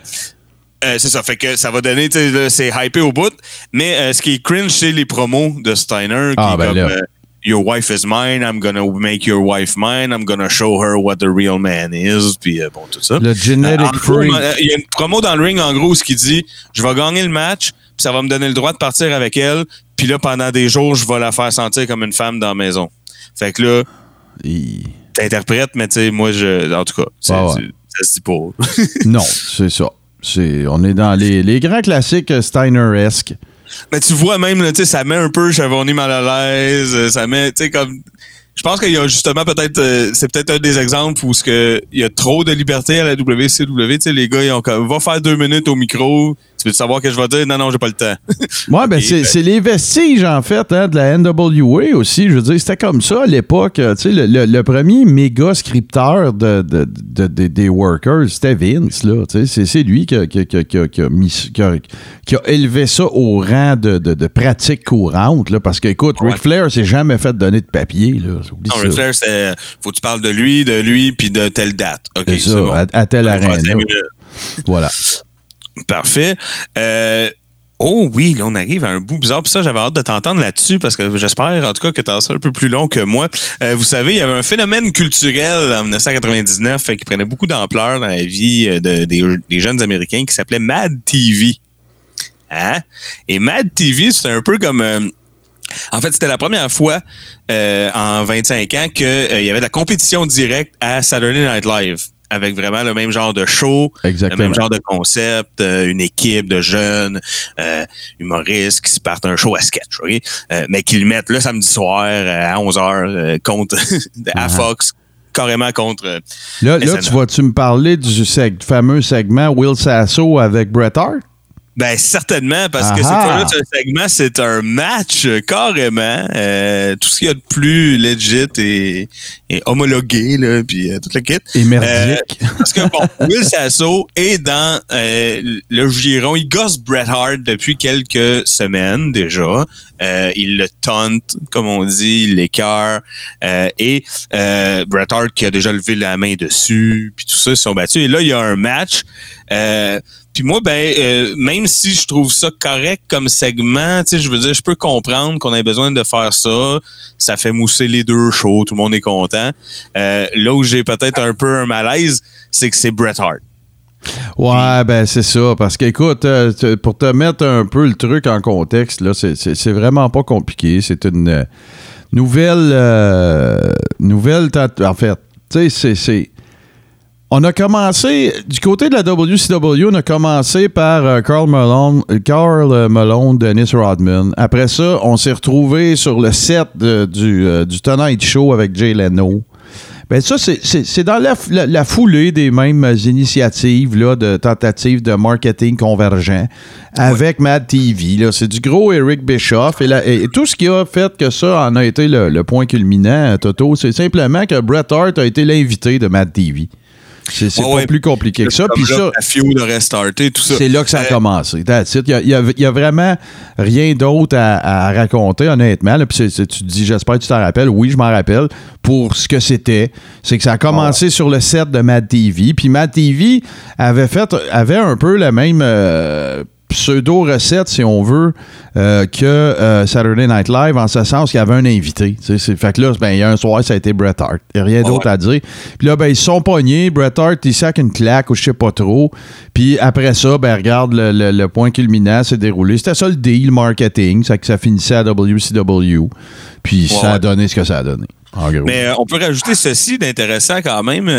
euh, c'est ça. Fait que ça va donner, c'est hypé au bout. Mais ce qui est cringe, c'est les promos de Steiner. Qui Ah, ben comme, Your wife is mine, I'm gonna make your wife mine, I'm gonna show her what the real man is, puis bon, tout ça. Le genetic freak. Il y a une promo dans le ring, en gros, ce qui dit Je vais gagner le match, puis ça va me donner le droit de partir avec elle, puis là, pendant des jours, je vais la faire sentir comme une femme dans la maison. Fait que là, t'interprètes, mais tu sais, moi, je. En tout cas, Ah ouais. ça se dit pas. Non, c'est ça. C'est, on est dans les, les grands classiques Steiner-esque. mais tu vois même, là, tu sais, ça met un peu Chavoni mal à l'aise, euh, ça met, tu sais, comme. Je pense qu'il y a justement peut-être, euh, c'est peut-être un des exemples où ce que il y a trop de liberté à la WCW. Tu sais, les gars, ils ont comme, va faire deux minutes au micro. Tu veux savoir que je vais dire? Non, non, j'ai pas le temps. Ouais, ben, c'est, ben- c'est les vestiges, en fait, hein, de la NWA aussi. Je veux dire, c'était comme ça à l'époque. euh, Tu sais, le, le- le premier méga scripteur de, de- de- de- des workers, c'était Vince, là. Tu sais, c'est, lui qui a, qui a- qui a- qui a- qui a mis- qui a- qui a élevé ça au rang de, pratique courante, là. Parce que, écoute, Ric. Flair s'est jamais fait donner de papier, là. Oublie Non, ça. Ric Flair, c'est, faut que tu parles de lui, de lui, puis de telle date. OK, C'est ça, bon. à, à telle arène. Voilà. Parfait. Euh, oh oui, là, on arrive à un bout bizarre. Puis ça, j'avais hâte de t'entendre là-dessus parce que j'espère, en tout cas, que tu as ça un peu plus long que moi. Euh, vous savez, il y avait un phénomène culturel en 1999 fait, qui prenait beaucoup d'ampleur dans la vie euh, de- des, jeunes Américains qui s'appelait Mad TV. Hein? Et Mad TV, c'était un peu comme... euh, en fait, c'était la première fois euh, en 25 ans qu'il y avait de la compétition directe à Saturday Night Live avec vraiment le même genre de show, Exactement. le même genre de concept, euh, une équipe de jeunes euh, humoristes qui se partent un show à sketch, ok? Euh, mais qui le mettent le samedi soir à 11h contre à Fox, carrément contre... Là, là tu vas-tu me parler du seg- fameux segment Will Sasso avec Bret Hart? Ben certainement, parce que Ah c'est ah. pas là un segment, c'est un match euh, carrément. Euh, tout ce qu'il y a de plus legit et, et homologué, là, puis euh, toute la kit. Et merdique. Parce que bon, Will Sasso est dans euh, le giron. Il gosse Bret Hart depuis quelques semaines déjà. Euh, il le taunt, comme on dit, il l'écœure. Euh, et euh, Bret Hart qui a déjà levé la main dessus, puis tout ça, ils sont battus. Et là, il y a un match. Euh, puis moi, ben, euh, même si je trouve ça correct comme segment, tu sais, je veux dire, je peux comprendre qu'on ait besoin de faire ça. Ça fait mousser les deux shows, tout le monde est content. Euh, là où j'ai peut-être un peu un malaise, c'est que c'est Bret Hart. Ouais, ben c'est ça. Parce qu'écoute, euh, pour te mettre un peu le truc en contexte, là, c'est- vraiment pas compliqué. C'est une euh, nouvelle. euh, nouvelle. En fait, tu sais, c'est. On a commencé, du côté de la WCW, on a commencé par Carl Malone, euh, Carl euh, Malone, Dennis Rodman. Après ça, on s'est retrouvé sur le set du, euh, du Tonight Show avec Jay Leno. Ben ça, c'est- dans la, foulée des mêmes initiatives là, de tentatives de marketing convergent avec Mad TV. C'est du gros Eric Bischoff. Et, la- et tout ce qui a fait que ça en a été le, le point culminant, Toto, c'est simplement que Bret Hart a été l'invité de Mad TV. C'est Ouais, pas ouais. plus compliqué que ça. Puis ça, tout ça. c'est là que ça a Euh, commencé. Il y a, a- a vraiment rien d'autre à, à raconter, honnêtement. là. Puis tu te dis, j'espère que tu t'en rappelles. Oui, je m'en rappelle. Pour ce que c'était, c'est que ça a commencé sur le set de Mad TV. Puis Mad TV avait fait, avait un peu la même euh, pseudo-recette, si on veut, euh, que euh, Saturday Night Live, en ce sens qu'il y avait un invité. Fait que là, ben, il y a un soir, ça a été Bret Hart. Il n'y a rien d'autre ouais. à dire. Puis là, ben, ils se sont pognés. Bret Hart, il sac une claque ou je sais pas trop. Puis après ça, ben, regarde, le, le- le point culminant s'est déroulé. C'était ça le deal marketing. Ça que ça finissait à WCW. Puis ça a donné ce que ça a donné. En gros. Mais euh, on peut rajouter ceci d'intéressant quand même.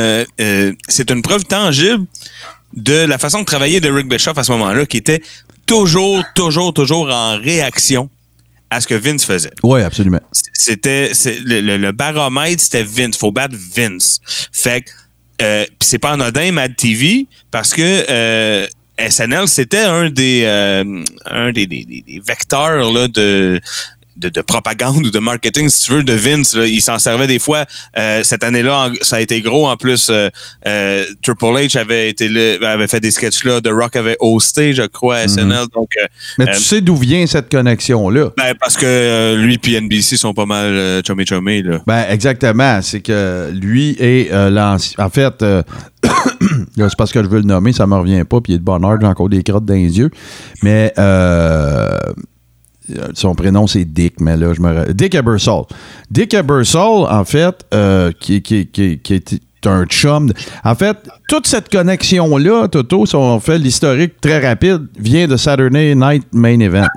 c'est une preuve tangible de la façon de travailler de Rick Bischoff à ce moment-là, qui était toujours, toujours, toujours en réaction à ce que Vince faisait. oui, absolument. C'était le, le- le baromètre, c'était Vince. Faut battre Vince. Fait que euh, c'est pas anodin Mad TV parce que euh, SNL c'était un des euh, un des, des- des- des vecteurs là de de, de propagande ou de marketing, si tu veux, de Vince. là. Il s'en servait des fois. Euh, cette année-là, ça a été gros. En plus, euh, euh, Triple H avait été là, avait fait des sketchs là. The Rock avait hosté, je crois, à SNL. Donc, euh, Mais Euh, tu sais d'où vient cette connexion-là? ben, parce que euh, lui et NBC sont pas mal euh, chummy chummy là. Ben, exactement. C'est que lui est euh, l'ancien. En fait, euh, c'est parce que je veux le nommer, ça me revient pas, puis il est de bonne heure, j'ai encore des crottes dans les yeux. Mais euh, son prénom, c'est Dick, mais là, je me. Dick Ebersol. Dick Ebersol, en fait, euh, qui, qui, qui, qui est un chum. En fait, toute cette connexion-là, Toto, si on fait l'historique très rapide, vient de Saturday Night Main Event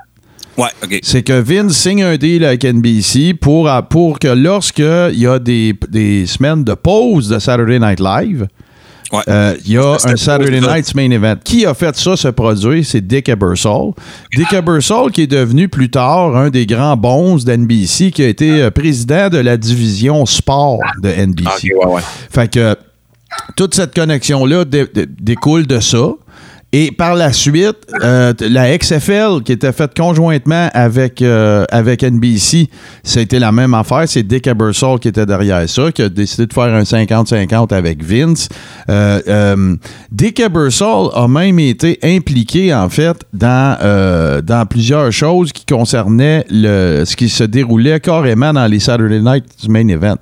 Ouais, ok. c'est que Vince signe un deal avec NBC pour, pour que lorsqu'il y a des, des semaines de pause de Saturday Night Live, Ouais. euh, il y a un Saturday. Night's Main Event. Qui a fait ça, ce produit? C'est Dick Ebersol. Dick Ebersol, qui est devenu plus tard un des grands bons d'NBC, qui a été euh, président de la division sport de NBC. Ah, ok, ouais, ouais. Fait que toute cette connexion-là dé- dé- découle de ça. Et par la suite, euh, la XFL, qui était faite conjointement avec, euh, avec NBC, été la même affaire. C'est Dick Ebersol qui était derrière ça, qui a décidé de faire un 50-50 avec Vince. Euh, Dick Ebersol a même été impliqué, en fait, dans, dans plusieurs choses qui concernaient le, ce qui se déroulait carrément dans les Saturday Night Main Event.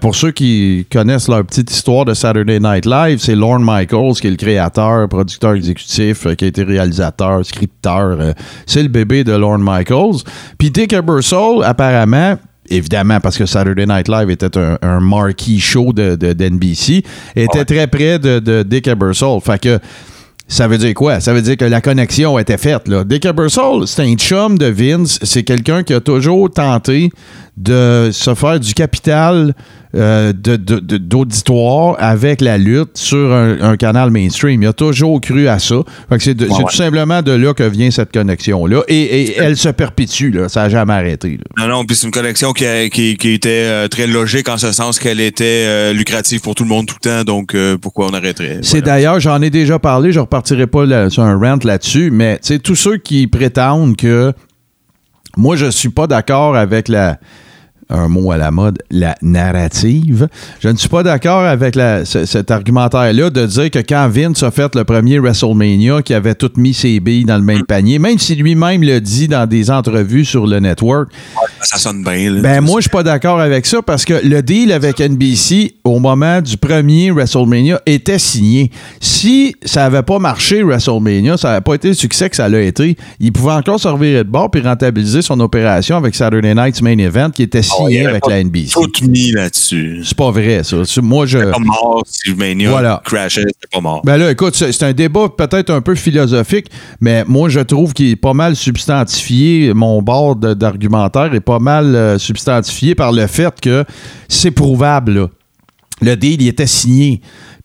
Pour ceux qui connaissent leur petite histoire de Saturday Night Live, c'est Lorne Michaels qui est le créateur, producteur exécutif, euh, qui a été réalisateur, scripteur. euh, c'est le bébé de Lorne Michaels. Puis Dick Ebersol, apparemment, évidemment, parce que Saturday Night Live était un, un marquee show de, d'NBC, était très près de, de Dick Ebersol. Fait que ça veut dire quoi? Ça veut dire que la connexion était faite. Là. Dick Ebersol, c'est un chum de Vince. C'est quelqu'un qui a toujours tenté de se faire du capital euh, de- de- de- d'auditoire avec la lutte sur un, un canal mainstream. Il a toujours cru à ça. C'est ouais. tout simplement de là que vient cette connexion-là. Et, et elle se perpétue. Là. Ça n'a jamais arrêté. là. Non, non, puis c'est une connexion qui, a- qui, qui était euh, très logique en ce sens qu'elle était euh, lucrative pour tout le monde tout le temps, donc pourquoi on arrêterait? C'est d'ailleurs, j'en ai déjà parlé, je repartirai pas là- sur un rant là-dessus, mais tous ceux qui prétendent que moi, je suis pas d'accord avec la un mot à la mode, la narrative. Je ne suis pas d'accord avec la- cet argumentaire-là de dire que quand Vince a fait le premier WrestleMania, qui avait tout mis ses billes dans le même panier, même si lui-même le dit dans des entrevues sur le network, Ça sonne bien. Là. ben moi, je suis pas d'accord avec ça parce que le deal avec NBC au moment du premier WrestleMania était signé. Si ça avait pas marché WrestleMania, ça n'avait pas été le succès que ça l'a été, il pouvait encore se revirer de bord puis rentabiliser son opération avec Saturday Night's Main Event qui était signé avec la NBC. Tout mis là-dessus. C'est pas vrai ça. C'est- Moi je Pas mort si Mania Voilà. crashait, c'était pas mort. ben là, écoute, c'est un débat peut-être un peu philosophique, mais moi, je trouve qu'il est pas mal substantifié. Mon bord d'argumentaire est pas mal euh, substantifié par le fait que c'est prouvable. là. Le deal, il était signé.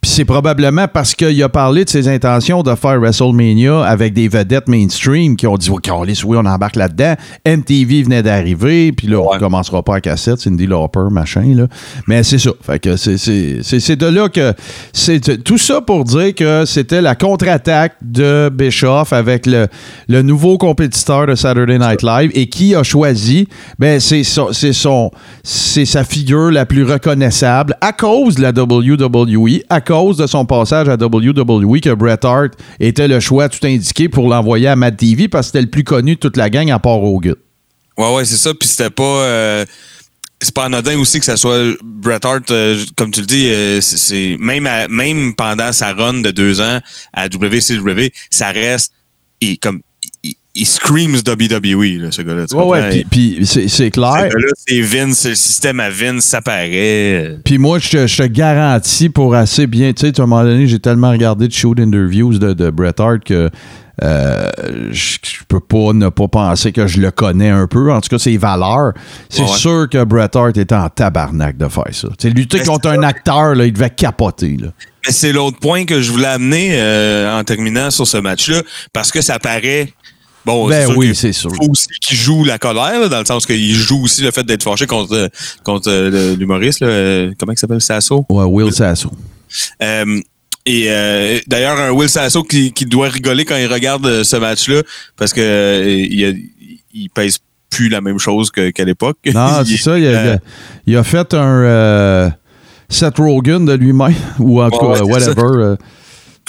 Puis c'est probablement parce qu'il a parlé de ses intentions de faire WrestleMania avec des vedettes mainstream qui ont dit OK, oui, on embarque là-dedans. MTV venait d'arriver, puis là, on Ouais. commencera pas à cassette, Cindy Lauper, machin. Là. Mais c'est ça. Fait que c'est- c'est c'est- c'est de là que. c'est Tout ça pour dire que c'était la contre-attaque de Bischoff avec le, le nouveau compétiteur de Saturday Night Live. Et qui a choisi? Ben, c'est son- c'est son. C'est sa figure la plus reconnaissable à cause de la WWE, à cause de son passage à WWE, que Bret Hart était le choix tout indiqué pour l'envoyer à Matt TV parce que c'était le plus connu de toute la gang à part Hogan. Ouais, ouais, c'est ça. Puis c'était pas. euh, c'est pas anodin aussi que ça soit Bret Hart, euh, comme tu le dis, euh, c'est- même même pendant sa run de deux ans à WCW, ça reste il, comme il, screams WWE là, ce gars-là. Ouais, ouais, puis- c'est clair. Ce gars-là, c'est Vince, c'est le système à Vince, ça paraît. Puis moi, je te, je te garantis pour assez bien. Tu sais, à un moment donné, j'ai tellement regardé de shoot interviews de, de Bret Hart que euh, je, je peux pas ne pas penser que je le connais un peu. En tout cas, ses valeurs. C'est Ouais, sûr que Bret Hart était en tabarnak de faire ça. Tu sais, lutter contre un acteur, là, il devait capoter. Là. Mais c'est l'autre point que je voulais amener euh, en terminant sur ce match-là, parce que ça paraît. Bon, Ben sûr oui, c'est sûr. faut aussi qu'il joue la colère, là, dans le sens qu'il joue aussi le fait d'être fâché contre, euh, contre euh, l'humoriste. euh, comment il s'appelle Sasso? Ouais, Will Sasso. Euh, et euh, d'ailleurs, un Will Sasso qui, qui doit rigoler quand il regarde ce match-là, parce que il, a- il pèse plus la même chose qu'à l'époque. Non, c'est ça. Il a, il a fait un Seth Rogen de lui-même, ou en tout cas, whatever.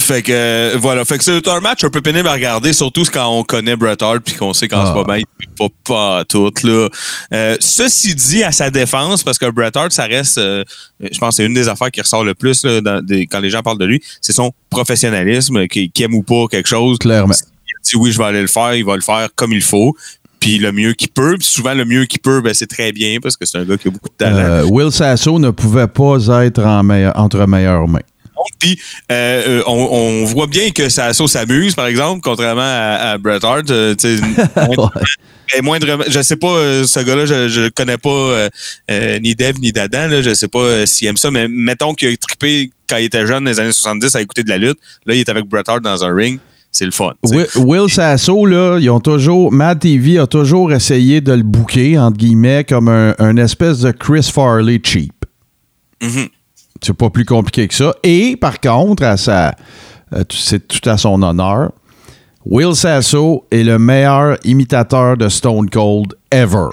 Fait que euh, voilà, fait que c'est un match un peu pénible à regarder, surtout quand on connaît Bret Hart puis qu'on sait qu'en Ah. ce moment il fait pas, pas tout là. Euh, ceci dit à sa défense, parce que Bret Hart, ça reste, euh, je pense, que c'est une des affaires qui ressort le plus là, dans des- quand les gens parlent de lui, c'est son professionnalisme, qu'il qu'il aime ou pas quelque chose. Clairement. Si oui, je vais aller le faire, il va le faire comme il faut. Puis le mieux qu'il peut. Puis souvent, le mieux qu'il peut, ben, c'est très bien parce que c'est un gars qui a beaucoup de talent. Euh, Will Sasso ne pouvait pas être en entre meilleures mains. Puis euh, euh, on, on voit bien que Sasso s'amuse, par exemple, contrairement à, à Bret Hart. euh, moindre- et moindrement- je sais pas, euh, ce gars-là, je, le connais pas ni Dev ni d'Adam. Là, je sais pas s'il aime ça, mais mettons qu'il a trippé quand il était jeune, dans les années 70, à écouter de la lutte. Là, il est avec Bret Hart dans un ring. C'est le fun. Will, Will Sasso, là, ils ont toujours. Mad TV a toujours essayé de le bouquer, entre guillemets, comme un, un espèce de Chris Farley cheap. Mhm. C'est pas plus compliqué que ça. Et par contre, à sa, euh, c'est tout à son honneur, Will Sasso est le meilleur imitateur de Stone Cold ever.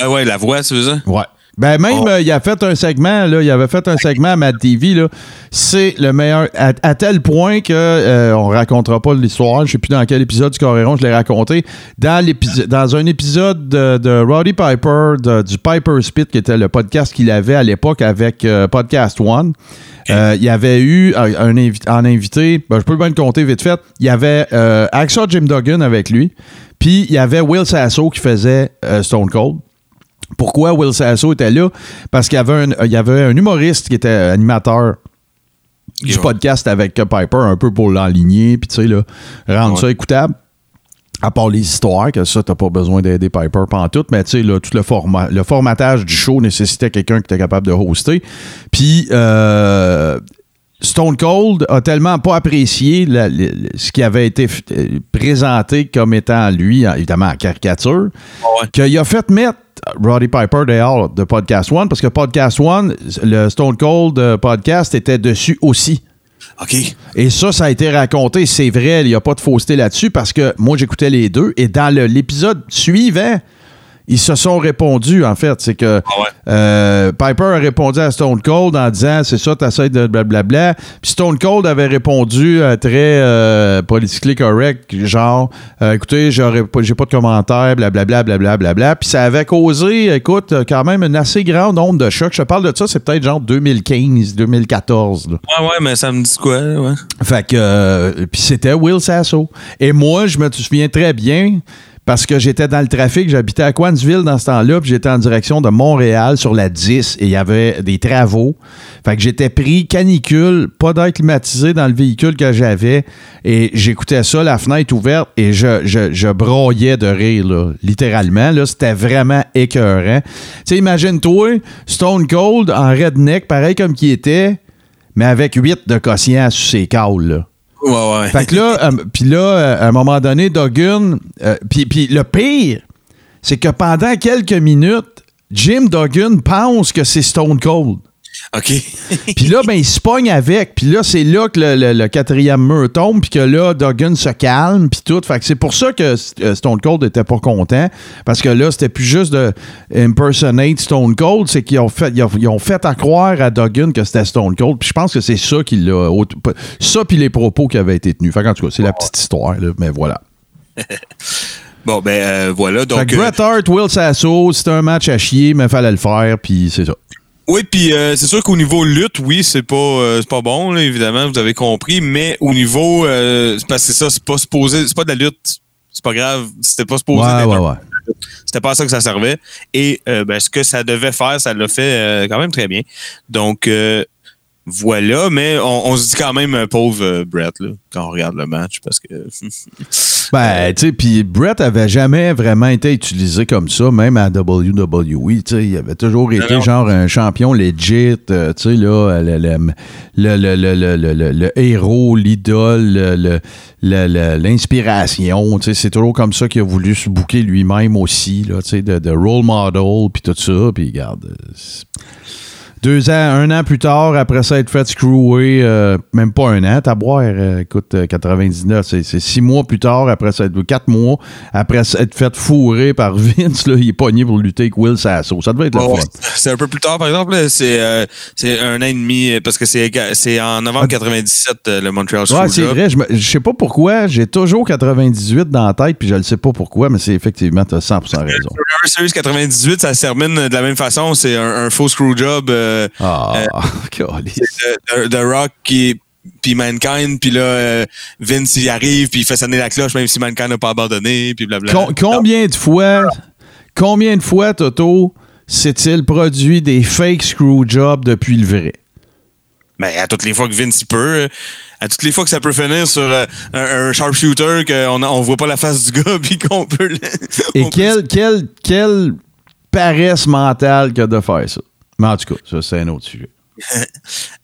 Ouais, ouais, la voix, veux ça? Ouais. Ben même, Oh. euh, il a fait un segment, là, il avait fait un segment à Mad TV, là. C'est le meilleur, à, à tel point que, euh, on racontera pas l'histoire, je sais plus dans quel épisode du Coréron je l'ai raconté, dans, dans un épisode de, de Roddy Piper, de- du Piper Spit, qui était le podcast qu'il avait à l'époque avec euh, Podcast One, euh, il y avait eu un, un invi- en invité, ben, je peux bien le compter vite fait, il y avait Axel Jim Duggan avec lui, puis il y avait Will Sasso qui faisait Stone Cold. Pourquoi Will Sasso était là? Parce qu'il y avait un, il y avait un humoriste qui était animateur du Ouais. podcast avec Piper, un peu pour l'enligner, puis tu sais, là, rendre Ouais. ça écoutable. À part les histoires, que ça, t'as pas besoin d'aider Piper tout, mais tu sais, là, tout le, format, le formatage du show nécessitait quelqu'un qui était capable de hoster. Puis, euh, Stone Cold a tellement pas apprécié la- ce qui avait été euh, présenté comme étant lui, en- évidemment en caricature, Ouais. qu'il a fait mettre Roddy Piper dehors de Podcast One parce que Podcast One, le Stone Cold euh, podcast était dessus aussi. OK. Et ça, ça a été raconté, c'est vrai, il n'y a pas de fausseté là-dessus parce que moi, j'écoutais les deux et dans l'épisode suivant, ils se sont répondus, en fait. C'est que Ah ouais? euh, Piper a répondu à Stone Cold en disant c'est ça, t'essayes de blablabla. Puis Stone Cold avait répondu euh, très euh, politically correct, genre euh, écoutez, j'aurais pas- j'ai pas de commentaires, blablabla, blablabla, blablabla. Puis ça avait causé, écoute, quand même une assez grande onde de choc. Je te parle de ça, c'est peut-être genre 2015, 2014. là. Ouais, ouais, mais ça me dit quoi, ouais? Fait que. puis c'était Will Sasso. Et moi, je me souviens très bien. Parce que j'étais dans le trafic, j'habitais à Coinsville dans ce temps-là, puis j'étais en direction de Montréal sur la 10 et il y avait des travaux. Fait que j'étais pris canicule, pas d'air climatisé dans le véhicule que j'avais et j'écoutais ça, la fenêtre ouverte et je, je, broyais de rire, littéralement. Là, c'était vraiment écœurant. Tu sais, imagine-toi, Stone Cold en redneck, pareil comme qui était, mais avec 8 de quotient sur ses cales, là. Ouais, ouais. Fait que là, euh, puis là, euh, à un moment donné, Duggan, euh, le pire, c'est que pendant quelques minutes, Jim Duggan pense que c'est Stone Cold. OK. Puis là, ben, il se pogne avec. Puis là, c'est là que le, le- le quatrième mur tombe. Puis que là, Duggan se calme. Puis tout. Fait que c'est pour ça que euh, Stone Cold était pas content. Parce que là, c'était plus juste de impersonate Stone Cold. C'est qu'ils ont fait, ils ont, ils ont fait à croire à Duggan que c'était Stone Cold. Puis je pense que c'est ça qui l'a. Ça, puis les propos qui avaient été tenus. Fait qu'en tout cas, c'est la petite histoire. là, mais voilà. Bon, ben euh, voilà. Fait Donc, que Bret Hart, Will Sasso, c'était un match à chier, mais fallait le faire. Puis c'est ça. Oui, puis euh, c'est sûr qu'au niveau lutte, oui, c'est pas euh, c'est pas bon, là, évidemment, vous avez compris, mais au niveau euh, parce que ça, c'est pas supposé, c'est pas de la lutte, c'est pas grave, c'était pas supposé Ouais, ouais, ouais. c'était pas à ça que ça servait. Et euh, ben, ce que ça devait faire, ça l'a fait euh, quand même très bien. Donc euh, voilà, mais on, on se dit quand même un pauvre Brett là, quand on regarde le match parce que Ben, tu sais, puis Brett avait jamais vraiment été utilisé comme ça, même à WWE. Tu sais, il avait toujours été genre un champion legit, euh, tu sais, là, le, le, le, le, le, le, le- le- le héros, l'idole, le- le- le- le- l'inspiration. Tu sais, c'est toujours comme ça qu'il a voulu se bouquer lui-même aussi, là, tu sais, de, de role model, puis tout ça. Puis, regarde, euh, Deux ans, un an plus tard, après ça être fait screwer, euh, même pas un an, t'as boire, euh, écoute, euh, 99, c'est c'est six mois plus tard, après ça être quatre mois, après ça être fait fourrer par Vince, là, il est pogné pour lutter avec Will Sasso. Ça devait être le fun. c'est un peu plus tard, par exemple. C'est euh, c'est un an et demi, euh, parce que c'est c'est en novembre 97, euh, le Montreal Ah. Ouais, c'est vrai. Je, me- je sais pas pourquoi. J'ai toujours 98 dans la tête, puis je ne sais pas pourquoi, mais c'est effectivement, tu as 100% raison. Survivor Series 98, ça se termine de la même façon. C'est un, un faux screwjob euh, Ah, de, de- de Rock qui puis Mankind, puis là, euh, Vince, il arrive, puis il fait sonner la cloche, même si Mankind n'a pas abandonné, puis blablabla. Com- combien de fois, combien de fois, Toto, s'est-il produit des fake screw jobs depuis le vrai? Mais à toutes les fois que Vince peut, euh, à toutes les fois que ça peut finir sur euh, un, un sharpshooter, qu'on on voit pas la face du gars, puis qu'on peut. Et quelle, quelle, quelle paresse mentale que de faire ça. Mais en tout cas, ça, c'est un autre sujet.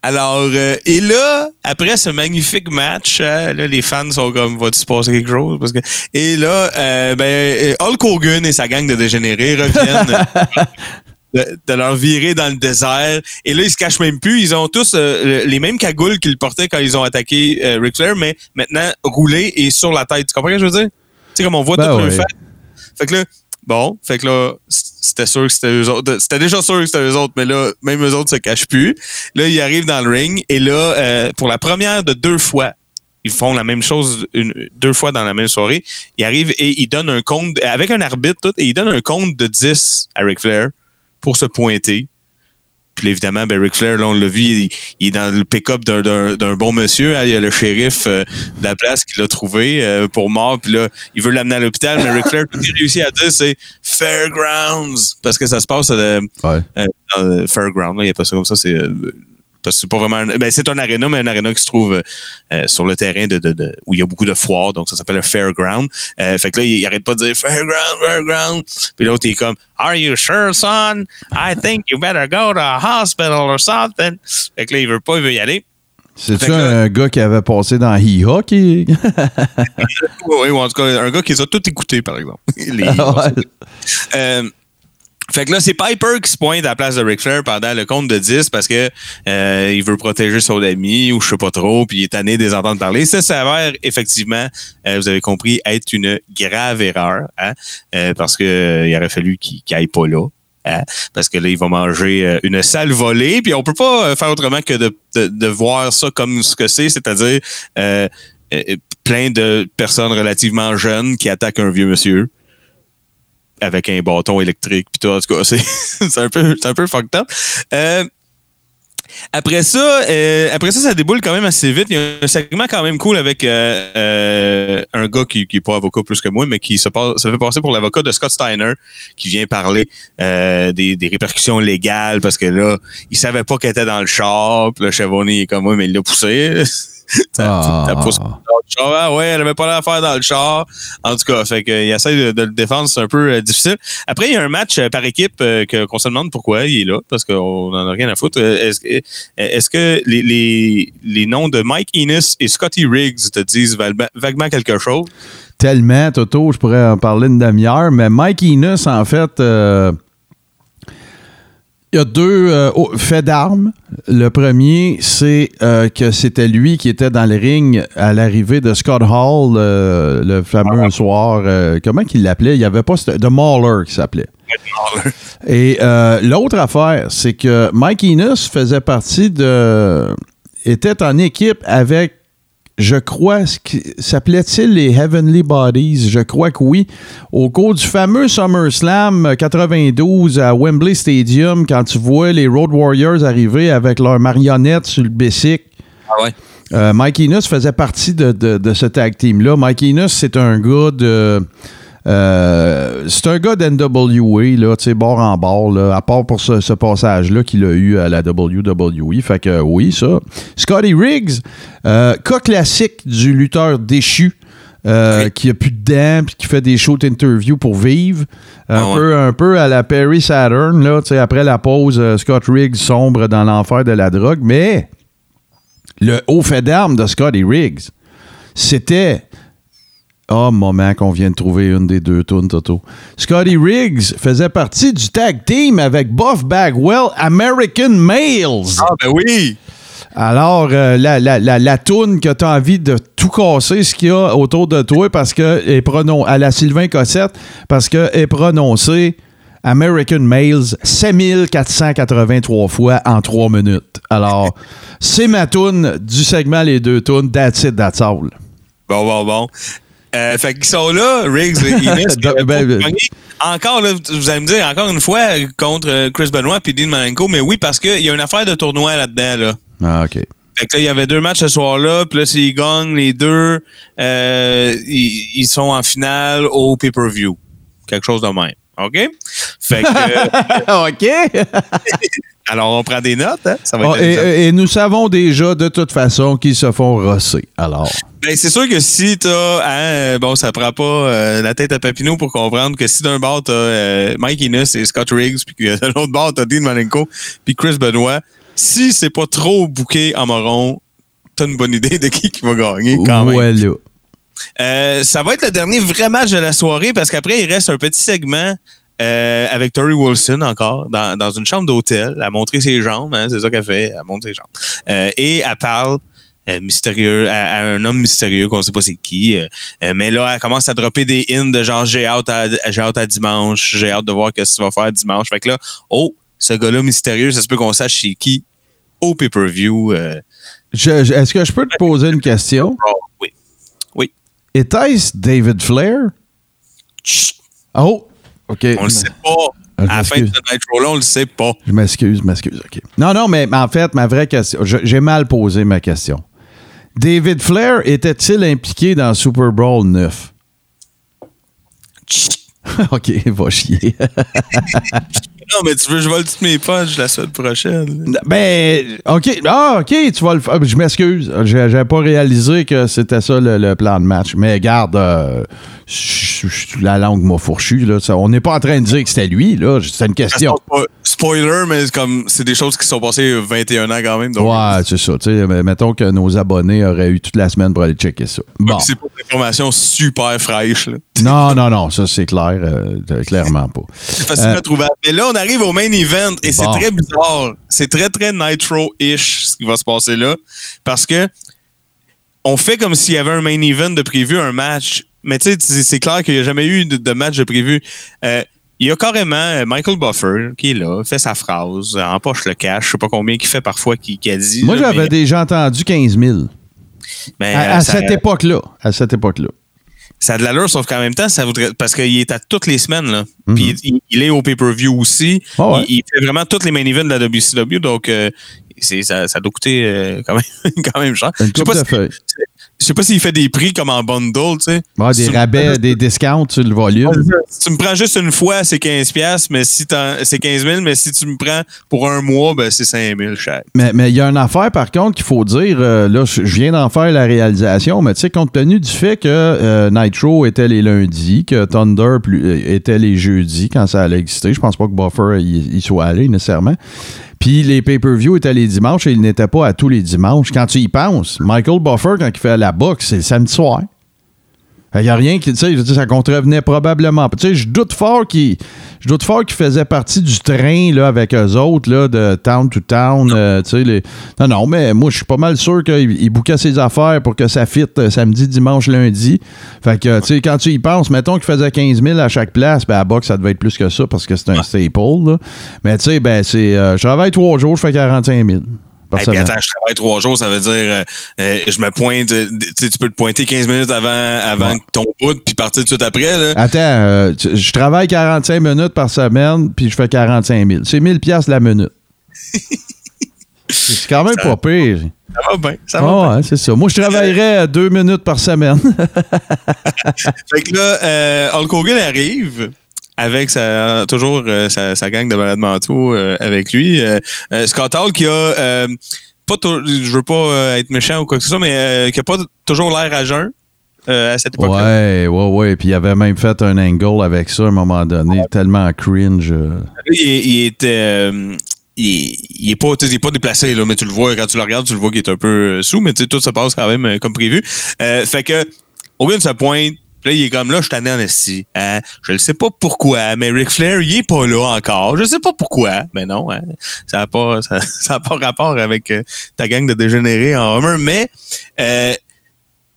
Alors, euh, et là, après ce magnifique match, euh, là, les fans sont comme, va-tu se passer quelque chose? Parce que, et là, euh, ben, Hulk Hogan et sa gang de dégénérés reviennent de, de leur virer dans le désert. Et là, ils se cachent même plus. Ils ont tous les mêmes cagoules qu'ils portaient quand ils ont attaqué Ric Flair, mais maintenant roulées et sur la tête. Tu comprends ce que je veux dire? Tu sais, comme on voit Ben tout le ouais. fait. Fait que là, bon, fait que là, c'était sûr que c'était eux autres. C'était déjà sûr que c'était eux autres, mais là, même eux autres se cachent plus. Là, ils arrivent dans le ring et là, euh, pour la première de deux fois, ils font la même chose deux fois dans la même soirée. Ils arrivent et ils donnent un compte, avec un arbitre, tout, et ils donnent un compte de 10 à Ric Flair pour se pointer. Puis évidemment, ben Ric Flair, là, on l'a vu, il, il est dans le pick-up d'un- bon monsieur. hein. Il y a le shérif euh, de la place qui l'a trouvé euh, pour mort. Puis là, il veut l'amener à l'hôpital, mais Ric Flair, tout qu'il réussit à dire, c'est Fairgrounds. Parce que ça se passe Ouais. euh, dans le Fairground. Là, il n'y a pas ça comme ça. C'est c'est pas vraiment un, ben, c'est un aréna, mais un aréna qui se trouve euh, sur le terrain de, de, de- où il y a beaucoup de foires, donc ça s'appelle un fairground. Euh, fait que là, il, il arrête pas de dire fairground, fairground. Puis l'autre il est comme Are you sure, son? I think you better go to a hospital or something. Fait que là, il veut pas, il veut y aller. C'est-tu un gars qui avait passé dans Hee-Haw qui. Oui, ou en tout cas, un gars qui les a tout écoutés, par exemple. Les- Ouais. Euh, fait que là, c'est Piper qui se pointe à la place de Ric Flair pendant le compte de 10 parce que euh, il veut protéger son ami ou je sais pas trop, puis il est tanné de les entendre parler. Ça s'avère effectivement, euh, vous avez compris, être une grave erreur, hein, euh, parce que euh, il aurait fallu qu'il qu'il aille pas là. hein, parce que là, il va manger euh, une sale volée, puis on peut pas euh, faire autrement que de, de, de voir ça comme ce que c'est, c'est-à-dire plein de personnes relativement jeunes qui attaquent un vieux monsieur avec un bâton électrique puis tout en tout cas c'est un peu un peu fucked up. Euh, après ça euh, après ça ça déboule quand même assez vite. Il y a un segment quand même cool avec euh, euh, un gars qui qui est pas avocat plus que moi mais qui se passe se fait passer pour l'avocat de Scott Steiner qui vient parler euh, des, des répercussions légales parce que là il savait pas qu'elle était dans le char puis le Chevronnet est comme moi mais il l'a poussé Ah. pousse dans le char. Ah ouais, elle avait pas l'affaire dans le char. En tout cas, fait que, il essaie de, de le défendre, c'est un peu euh, difficile. Après, il y a un match euh, par équipe euh, que- qu'on se demande pourquoi il est là, parce qu'on en a rien à foutre. Est-ce que, les, les, les noms de Mike Enos et Scotty Riggs te disent vaguement- quelque chose? Tellement, Toto, je pourrais en parler une demi-heure, mais Mike Enos, en fait, euh, il y a deux euh, oh, faits d'armes. Le premier, c'est euh, que c'était lui qui était dans le ring à l'arrivée de Scott Hall euh, le fameux soir. euh, comment qu'il l'appelait? Il n'y avait pas... The Mauler qui s'appelait. Et l'autre affaire, c'est que Mike Enos faisait partie de... était en équipe avec je crois, qui- s'appelait-il les Heavenly Bodies? Je crois que oui. Au cours du fameux SummerSlam 92 à Wembley Stadium, quand tu vois les Road Warriors arriver avec leurs marionnettes sur le bicycle, Ah ouais. euh, Mike Enos faisait partie de, de- de ce tag team-là. Mike Enos, c'est un gars de. Euh, c'est un gars d'NWA, là, tu sais, bord en bord, là, à part pour ce, ce passage-là qu'il a eu à la WWE. Fait que oui, ça. Scotty Riggs, euh, cas classique du lutteur déchu. euh, Oui. qui a plus de dents puis qui fait des shows interviews pour vivre un Ah ouais. peu un peu à la Perry Saturn là tu sais, après la pause Scott Riggs sombre dans l'enfer de la drogue mais le haut fait d'armes de Scotty Riggs, c'était Oh, moment qu'on vient de trouver une des deux tunes, Toto. Scotty Riggs faisait partie du tag team avec Buff Bagwell, American Males. Ah, ben oui! Alors, euh, la, la, la, la toune que tu as envie de tout casser, ce qu'il y a autour de toi, parce que est pronon à la Sylvain Cossette, parce que est prononcé American Males 7483 fois en 3 minutes. Alors, c'est ma toune du segment Les deux tounes, That's it, that's all. Bon, bon, bon. Euh, fait qu'ils sont là, Riggs et Innes. Ben, encore, là, vous allez me dire, encore une fois, contre euh, Chris Benoit puis Dean Malenko, mais oui, parce qu'il y a une affaire de tournoi là-dedans, là. Ah, OK. Fait que là, il y avait deux matchs ce soir-là, puis là, s'ils gagnent les deux, euh, ils, ils sont en finale au pay-per-view. Quelque chose de même. OK? Fait que, euh, OK. alors, on prend des notes, hein? Ça va Oh, être et, et nous savons déjà de toute façon qu'ils se font rosser. Alors, Ben, c'est sûr que si t'as, hein, bon, ça prend pas euh, la tête à Papineau pour comprendre que si d'un bord t'as euh, Mike Innes et Scott Riggs, puis que de l'autre bord t'as Dean Malenko, puis Chris Benoit, si c'est pas trop bouqué en marron, t'as une bonne idée de qui qui va gagner quand même. voilà. Euh, ça va être le dernier vrai match de la soirée parce qu'après, il reste un petit segment euh, avec Tori Wilson encore dans, dans une chambre d'hôtel. Elle a montré ses jambes, hein, c'est ça qu'elle fait, elle montre ses jambes. Euh, et elle parle euh, mystérieux à, à un homme mystérieux qu'on sait pas c'est qui. euh, mais là, elle commence à dropper des in de genre j'ai hâte à, j'ai hâte à dimanche, j'ai hâte de voir ce que tu vas faire dimanche. Fait que là, oh, ce gars-là mystérieux, ça se peut qu'on sache c'est qui au pay-per-view. euh, Je- je- Est-ce que je peux te poser une question? Était-ce David Flair? Chut. Oh, OK. On le sait pas. Ah, je À la fin de Nitro-là, on le sait pas. Je m'excuse, je m'excuse, OK. Non, non, mais en fait, ma vraie question, j'ai mal posé ma question. David Flair était-il impliqué dans Super Bowl 9? OK, va chier. Non, mais tu veux que je vole toutes mes punches la semaine prochaine. ben, OK. Ah, OK, tu vas le faire. Je m'excuse. J'avais pas réalisé que c'était ça le, le plan de match. Mais garde, euh, la langue m'a fourchu. Là. Ça- on n'est pas en train de dire que c'était lui. là. C'est une question. Spo- Spoiler, mais c'est comme c'est des choses qui sont passées 21 ans quand même. Donc, Ouais, c'est ça. mettons que nos abonnés auraient eu toute la semaine pour aller checker ça. Bon. C'est pas une information super fraîche. là. Non, non, non, ça c'est clair. euh, clairement pas. C'est facilement Euh, trouvable. Mais là, on arrive au main event et c'est très bizarre. C'est très, très Nitro-ish ce qui va se passer là. Parce que on fait comme s'il y avait un main event de prévu, un match. Mais tu sais, c'est c'est clair qu'il n'y a jamais eu de, de match de prévu. Euh, il y a carrément euh, Michael Buffer qui est là, fait sa phrase, euh, empoche le cash, je sais pas combien qu'il fait parfois qui, qui a dit. Moi, là, j'avais mais- déjà entendu 15 000. mais, À, euh, à ça- cette époque-là. À cette époque-là. ça a de l'allure, sauf qu'en même temps, ça voudrait. Parce qu'il est à toutes les semaines, là. Mhm. Puis il, il est au pay-per-view aussi. Ah ouais. il, il fait vraiment toutes les main events de la WCW, donc euh, c'est, ça, ça doit coûter euh, quand, même, quand même cher. Une Je sais pas de si-. Je sais pas s'il fait des prix comme en bundle, tu sais. Ouais, des rabais, des discounts sur le volume. Si tu me prends juste une fois, c'est 15 pièces, mais si t'en- c'est 15 000, mais si tu me prends pour un mois, ben c'est 5 000 cher. Mais mais il y a une affaire, par contre, qu'il faut dire. euh, là, je je viens d'en faire la réalisation, mais tu sais, compte tenu du fait que euh, Nitro était les lundis, que Thunder plus- euh, était les jeudis quand ça allait exister, je pense pas que Buffer y, y soit allé nécessairement. Puis les pay-per-view étaient les dimanches et ils n'étaient pas à tous les dimanches. Quand tu y penses, Michael Buffer, quand il fait la boxe, c'est le samedi soir. Il n'y a rien qui, tu sais, ça contrevenait probablement. Tu sais, je doute fort qu'il, je doute fort qu'il faisait partie du train là avec eux autres là de town to town. euh, tu sais, les... non, non, mais moi je suis pas mal sûr qu'il il bouquait ses affaires pour que ça fitte euh, samedi, dimanche, lundi. Fait que, tu sais, quand tu y penses, mettons qu'il faisait 15 000 à chaque place, ben à box ça devait être plus que ça parce que c'est un staple. Là. Mais tu sais, ben c'est, euh, je travaille trois jours, je fais 45 000. Puis attends, je travaille trois jours, ça veut dire euh, euh, je me pointe, euh, tu peux te pointer 15 minutes avant, avant Ouais. ton bout, puis partir tout de suite après. Là. Attends, euh, je travaille 45 minutes par semaine, puis je fais 45 000. C'est 1000 pièces la minute. C'est quand même Ça- pas pire. Ça va bien, ça va Ah bien. c'est ça. Moi, je travaillerais deux minutes par semaine. Fait que là, Hulk Hogan arrive avec sa, toujours euh, sa, sa gang de malades mentaux euh, avec lui. Euh, euh, Scott Hall qui a euh, pas je veux pas être méchant ou quoi que ce soit, mais euh, qui a pas toujours l'air à jeun euh, à cette époque-là. ouais, ouais, ouais. Puis il avait même fait un angle avec ça à un moment donné, tellement cringe. Il, il était euh, il, il est pas il est pas déplacé là, mais tu le vois quand tu le regardes, tu le vois qu'il est un peu sous, mais tu sais, tout se passe quand même comme prévu. Euh, fait que Hogan se pointe Puis là, il est comme là, je t'en en esti. Hein? Je ne sais pas pourquoi, mais Ric Flair, il est pas là encore. Je sais pas pourquoi. Mais non, hein? ça n'a pas, ça, ça a pas rapport avec euh, ta gang de dégénérés en Homer. Mais euh,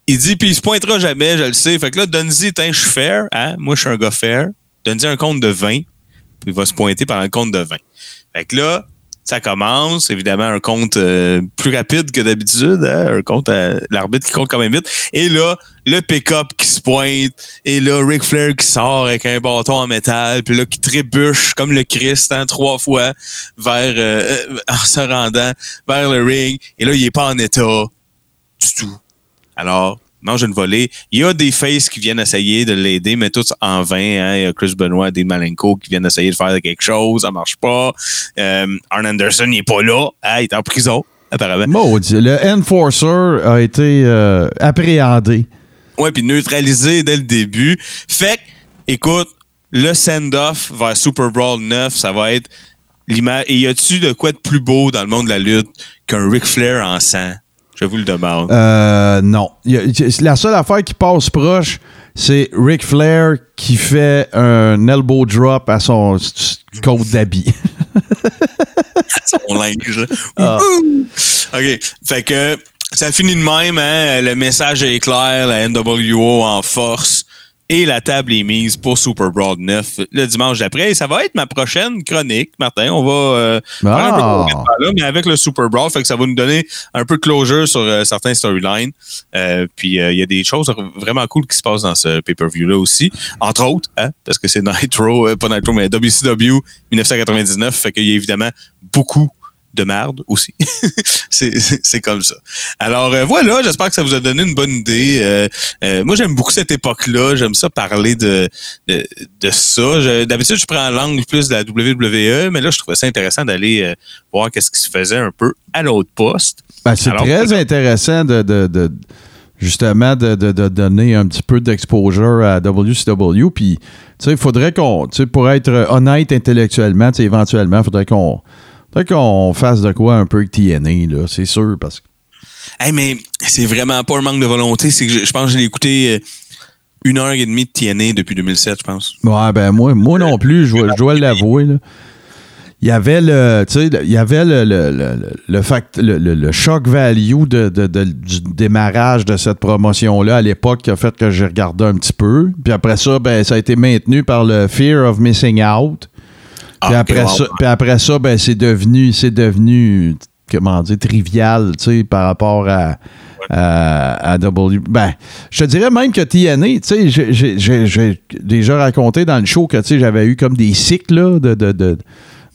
il dit, puis il se pointera jamais, je le sais. Fait que là, tiens, je suis fair. Hein? Moi, je suis un gars fair. Donne-y un compte de 20. Puis il va se pointer par un compte de 20. Fait que là, ça commence, évidemment, un compte euh, plus rapide que d'habitude, hein, un compte à l'arbitre qui compte quand même vite. Et là, le pick-up qui se pointe, et là, Ric Flair qui sort avec un bâton en métal, puis là, qui trébuche comme le Christ hein, trois fois vers euh, euh, en se rendant vers le ring. Et là, il est pas en état du tout. Alors, mange une volée. Il y a des faces qui viennent essayer de l'aider, mais tous en vain. Hein. Il y a Chris Benoit, des Malenko qui viennent essayer de faire quelque chose. Ça marche pas. Euh, Arn Anderson, il est pas là. Hein, il est en prison, apparemment. Maudit, le Enforcer a été euh, appréhendé. Ouais, puis neutralisé dès le début. Fait que, écoute, le send-off vers Super Brawl 9, ça va être l'image. Et y a-tu de quoi de plus beau dans le monde de la lutte qu'un Ric Flair en sang? Je vous le demande. Euh, non. La seule affaire qui passe proche, c'est Ric Flair qui fait un elbow drop à son côte d'habit. son linge. Wouhou! OK. Fait que ça finit de même, hein? Le message est clair, la NWO en force. Et la table est mise pour Super Brawl 9 le dimanche d'après. Et ça va être ma prochaine chronique, Martin. On va euh, faire un peu Ah. là, mais avec le Super Brawl, fait que ça va nous donner un peu de closure sur euh, certains storylines. Euh, puis euh, il y a des choses vraiment cool qui se passent dans ce pay-per-view-là aussi. Entre autres, hein, parce que c'est Nitro, euh, pas Nitro, mais WCW 1999. Fait qu'il y a évidemment beaucoup de merde aussi. c'est comme ça. Alors euh, voilà, j'espère que ça vous a donné une bonne idée. Euh, euh, moi, j'aime beaucoup cette époque-là. J'aime ça parler de, de, de ça. D'habitude, je prends l'angle plus de la WWE, mais là, je trouvais ça intéressant d'aller voir qu'est-ce qui se faisait un peu à l'autre poste. Ben, c'est très intéressant de, de- de- justement de, de- de donner un petit peu d'exposure à WCW. Puis, tu sais, il faudrait qu'on, tu sais, pour être honnête intellectuellement, tu sais, éventuellement, il faudrait qu'on faudrait qu'on fasse de quoi un peu avec TNA, là, c'est sûr, parce que Hey, mais c'est vraiment pas un manque de volonté. C'est que je, je pense que je l'ai écouté euh, une heure et demie de TNA depuis 2007, je pense. Ouais, ben moi, moi non plus, je, dois- je dois l'avouer. là. Il y avait le, tu sais, il y avait le, le, le, le- le fact, le, shock value de, de- de- du démarrage de cette promotion-là à l'époque qui a fait que j'ai regardé un petit peu. Puis après ça, ben, ça a été maintenu par le fear of missing out. Puis Ah, après, ok, wow. ça, puis après ça, ben, c'est devenu, c'est devenu, comment dire, trivial, tu sais, par rapport à, à, à W. Ben, je te dirais même que TNA, tu sais, j'ai- déjà raconté dans le show que, tu sais, j'avais eu comme des cycles, là, de, de, de,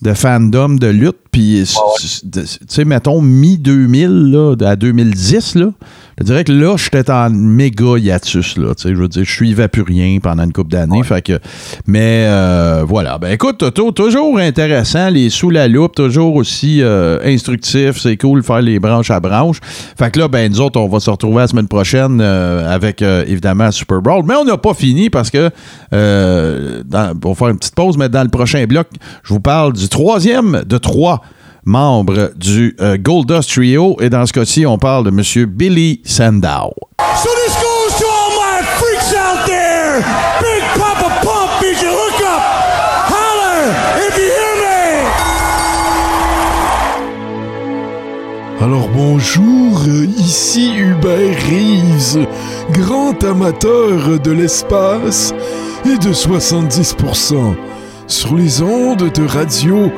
de fandom de lutte, puis, tu sais, mettons, mi-2000, là, à 2010, là, je dirais que là, j'étais en méga hiatus, là, je veux dire, je suivais plus rien pendant une couple d'années, fait que, mais euh, voilà, ben écoute, Toto, toujours intéressant, les sous la loupe, toujours aussi euh, instructif, c'est cool de faire les branches à branches, fait que là, ben nous autres, on va se retrouver la semaine prochaine euh, avec, évidemment, Super Brawl, mais on n'a pas fini parce que, dans- on va faire une petite pause, mais dans le prochain bloc, je vous parle du troisième de trois membre du euh, Goldust Trio. Et dans ce cas-ci, on parle de M. Billy Sandow. So this goes to all my freaks out there. Big Papa Pump needs your hookup. Holler if you hear me. Alors bonjour, ici Hubert Reeves, grand amateur de l'espace et de 70% sur les ondes de radio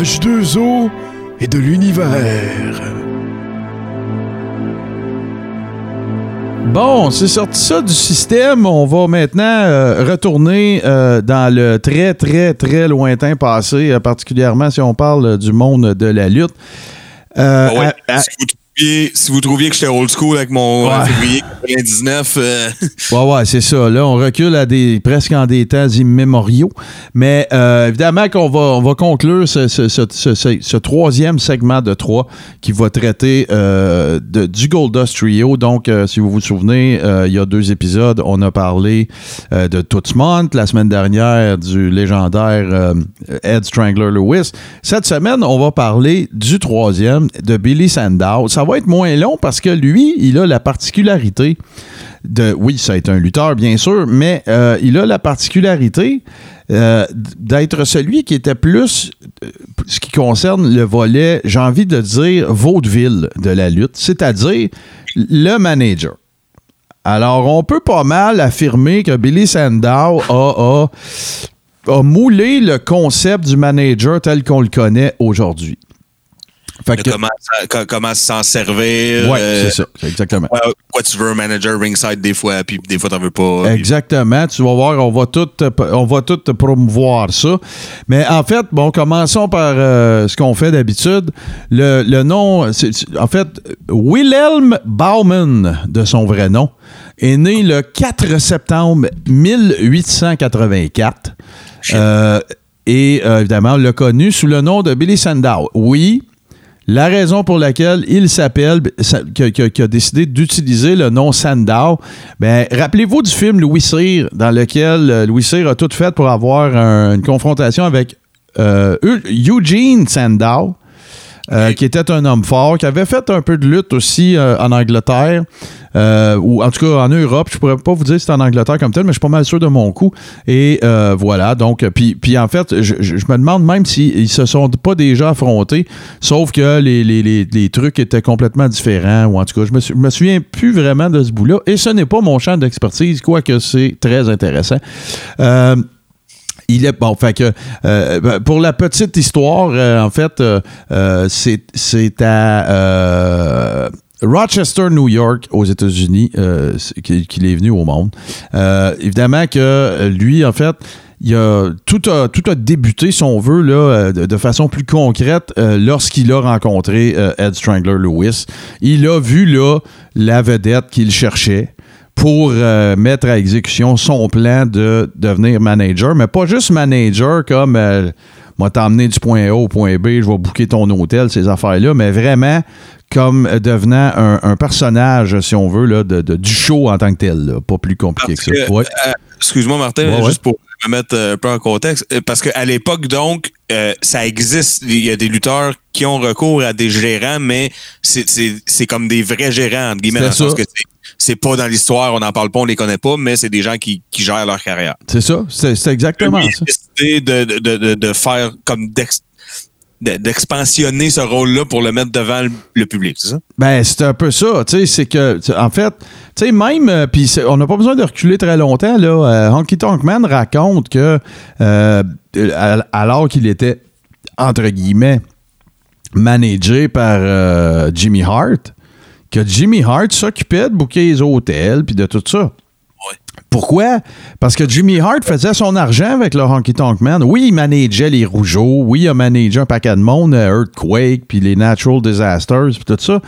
H2O et de l'univers. Bon, c'est sorti ça du système. On va maintenant euh, retourner euh, dans le très, très, très lointain passé, euh, particulièrement si on parle euh, du monde de la lutte. Euh, Ah ouais, à- à- si, vous trouviez, si vous trouviez que j'étais old school avec mon euh, février 99, euh, Ouais, ouais, c'est ça. Là, on recule à des presque en des temps immémoriaux. Mais euh, évidemment qu'on va, on va conclure ce, ce- ce- ce- troisième segment de trois qui va traiter euh, de, du Goldust Trio. Donc, euh, si vous vous souvenez, il y a deux épisodes, on a parlé de Tootsmont la semaine dernière, du légendaire Ed Strangler Lewis. Cette semaine, on va parler du troisième, de Billy Sandow. Ça va être moins long parce que lui, il a la particularité de. Oui, ça été un lutteur, bien sûr, mais euh, il a la particularité euh, d'être celui qui était plus euh, ce qui concerne le volet, j'ai envie de dire, vaudeville de la lutte, c'est-à-dire le manager. Alors, on peut pas mal affirmer que Billy Sandow a, a, a moulé le concept du manager tel qu'on le connaît aujourd'hui. Fait De que- Comment, s'en servir. Ouais, euh, c'est ça, exactement. Quoi, quoi tu veux manager ringside des fois, puis des fois t'en veux pas. puis- Exactement. Tu vas voir, on va tout, on va tout promouvoir ça. Mais en fait, bon, commençons par euh, ce qu'on fait d'habitude. Le, le nom, en fait, Wilhelm Baumann, de son vrai nom, est né le 4 septembre 1884. Euh, et évidemment, on l'a connu sous le nom de Billy Sandow. Oui, la raison pour laquelle il s'appelle, sa- qui, a décidé d'utiliser le nom Sandow, ben, rappelez-vous du film Louis Cyr, dans lequel euh, Louis Cyr a tout fait pour avoir un- une confrontation avec euh, Eu- Eugene Sandow. Euh, qui était un homme fort, qui avait fait un peu de lutte aussi euh, en Angleterre, euh, ou en tout cas en Europe. Je pourrais pas vous dire si c'était en Angleterre comme tel, mais je suis pas mal sûr de mon coup. Et voilà, donc, puis, en fait, je, me demande même s'ils se sont pas déjà affrontés, sauf que les, les- les- les trucs étaient complètement différents, ou en tout cas, je me, je me souviens plus vraiment de ce bout-là. Et ce n'est pas mon champ d'expertise, quoique c'est très intéressant. Euh, il est bon, euh, ben, pour la petite histoire, euh, en fait, euh, c'est à Rochester, New York, aux États-Unis, qu'il est venu au monde. Évidemment que lui, en fait, tout, a, tout a débuté, si on veut, là, de, façon plus concrète lorsqu'il a rencontré Ed Strangler Lewis. Il a vu là la vedette qu'il cherchait pour euh, mettre à exécution son plan de devenir manager, mais pas juste manager comme euh, moi t'emmener du point A au point B, je vais booker ton hôtel, ces affaires-là, mais vraiment comme devenant un, un personnage, si on veut, là, de, de- du show en tant que tel. là. Pas plus compliqué Parce que ça. Ouais. euh, Excuse-moi, Martin, Ouais, ouais. juste pour me mettre euh, un peu en contexte. Parce qu'à l'époque, donc, euh, ça existe. Il y a des lutteurs qui ont recours à des gérants, mais c'est- c'est c'est comme des vrais gérants, entre guillemets, dans le sens que c'est- pas dans l'histoire, on n'en parle pas, on les connaît pas, mais c'est des gens qui, qui gèrent leur carrière. C'est ça, c'est exactement ça. décidé de, de, de, de- faire comme d'ex- de- d'expansionner ce rôle-là pour le mettre devant le, le public, c'est ça? Ben, c'est un peu ça, tu sais, c'est que, en fait, tu sais, même, euh, puis on n'a pas besoin de reculer très longtemps, là, euh, Honky Tonk Man raconte que, euh, alors qu'il était, entre guillemets, managé par euh, Jimmy Hart, que Jimmy Hart s'occupait de booker les hôtels, puis de tout ça. Pourquoi? Parce que Jimmy Hart faisait son argent avec le Honky Tonk Man. Oui, il manageait les Rougeaux. Oui, il a managé un paquet de monde, euh, Earthquake, puis les Natural Disasters, puis tout ça.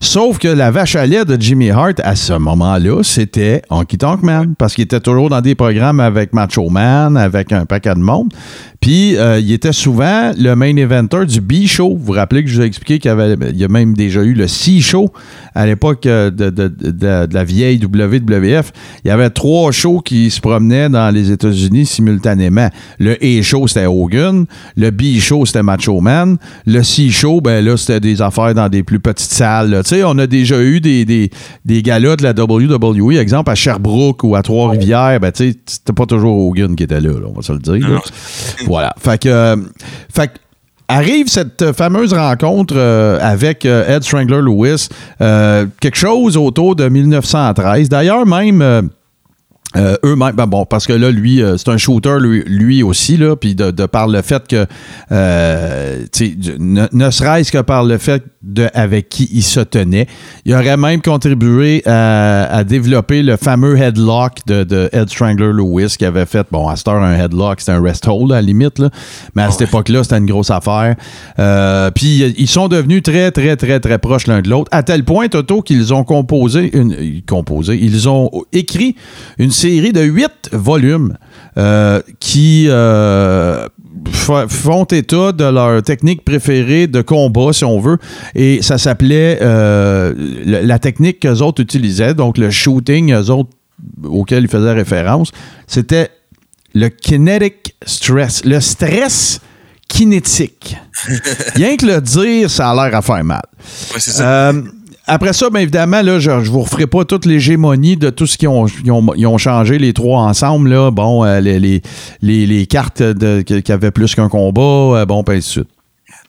Sauf que la vache à lait de Jimmy Hart, à ce moment-là, c'était Honky Tonk Man. Parce qu'il était toujours dans des programmes avec Macho Man, avec un paquet de monde. Puis, euh, il était souvent le main eventer du B-Show. Vous vous rappelez que je vous ai expliqué qu'il y, a même déjà eu le C-Show à l'époque euh, de- de la vieille WWF. Il y avait trois shows qui se promenaient dans les États-Unis simultanément. Le A-Show, c'était Hogan. Le B-Show, c'était Macho Man. Le C-Show, ben là, c'était des affaires dans des plus petites salles. là. Tu sais, on a déjà eu des, des, des galas de la WWE, exemple à Sherbrooke ou à Trois-Rivières. Ben, tu sais, c'était pas toujours Hogan qui était là, là, on va se le dire. là. Voilà. Fait que, euh, fait que arrive cette fameuse rencontre euh, avec euh, Ed Strangler Lewis, euh, quelque chose autour de 1913. D'ailleurs, même. Euh, eux-mêmes, ben bon, parce que là, lui, euh, c'est un shooter, lui, lui aussi, là, puis de, de par le fait que, euh, ne, ne serait-ce que par le fait de avec qui il se tenait, il aurait même contribué à, à développer le fameux headlock de, de Ed Strangler Lewis qui avait fait, bon, à cette heure, un headlock, c'était un rest hold à la limite, là, mais à cette époque-là, c'était une grosse affaire. Puis ils sont devenus très, très, très, très proches l'un de l'autre, à tel point, Toto, qu'ils ont composé, une, composé, ils ont écrit une série de huit volumes euh, qui euh, font état de leur technique préférée de combat, si on veut. Et ça s'appelait euh, la, la technique qu'eux autres utilisaient, donc le shooting, eux autres, auquel ils faisaient référence, c'était le kinetic stress, le stress kinétique. Rien que le dire, ça a l'air à faire mal. Ouais, c'est ça. Après ça, bien évidemment, là, je ne vous referai pas toute l'hégémonie de tout ce qu'ils ont, ils ont, ils ont changé, les trois ensemble. Là. Bon, euh, les, les, les, les cartes de, qui avaient plus qu'un combat, euh, bon, puis ainsi de suite.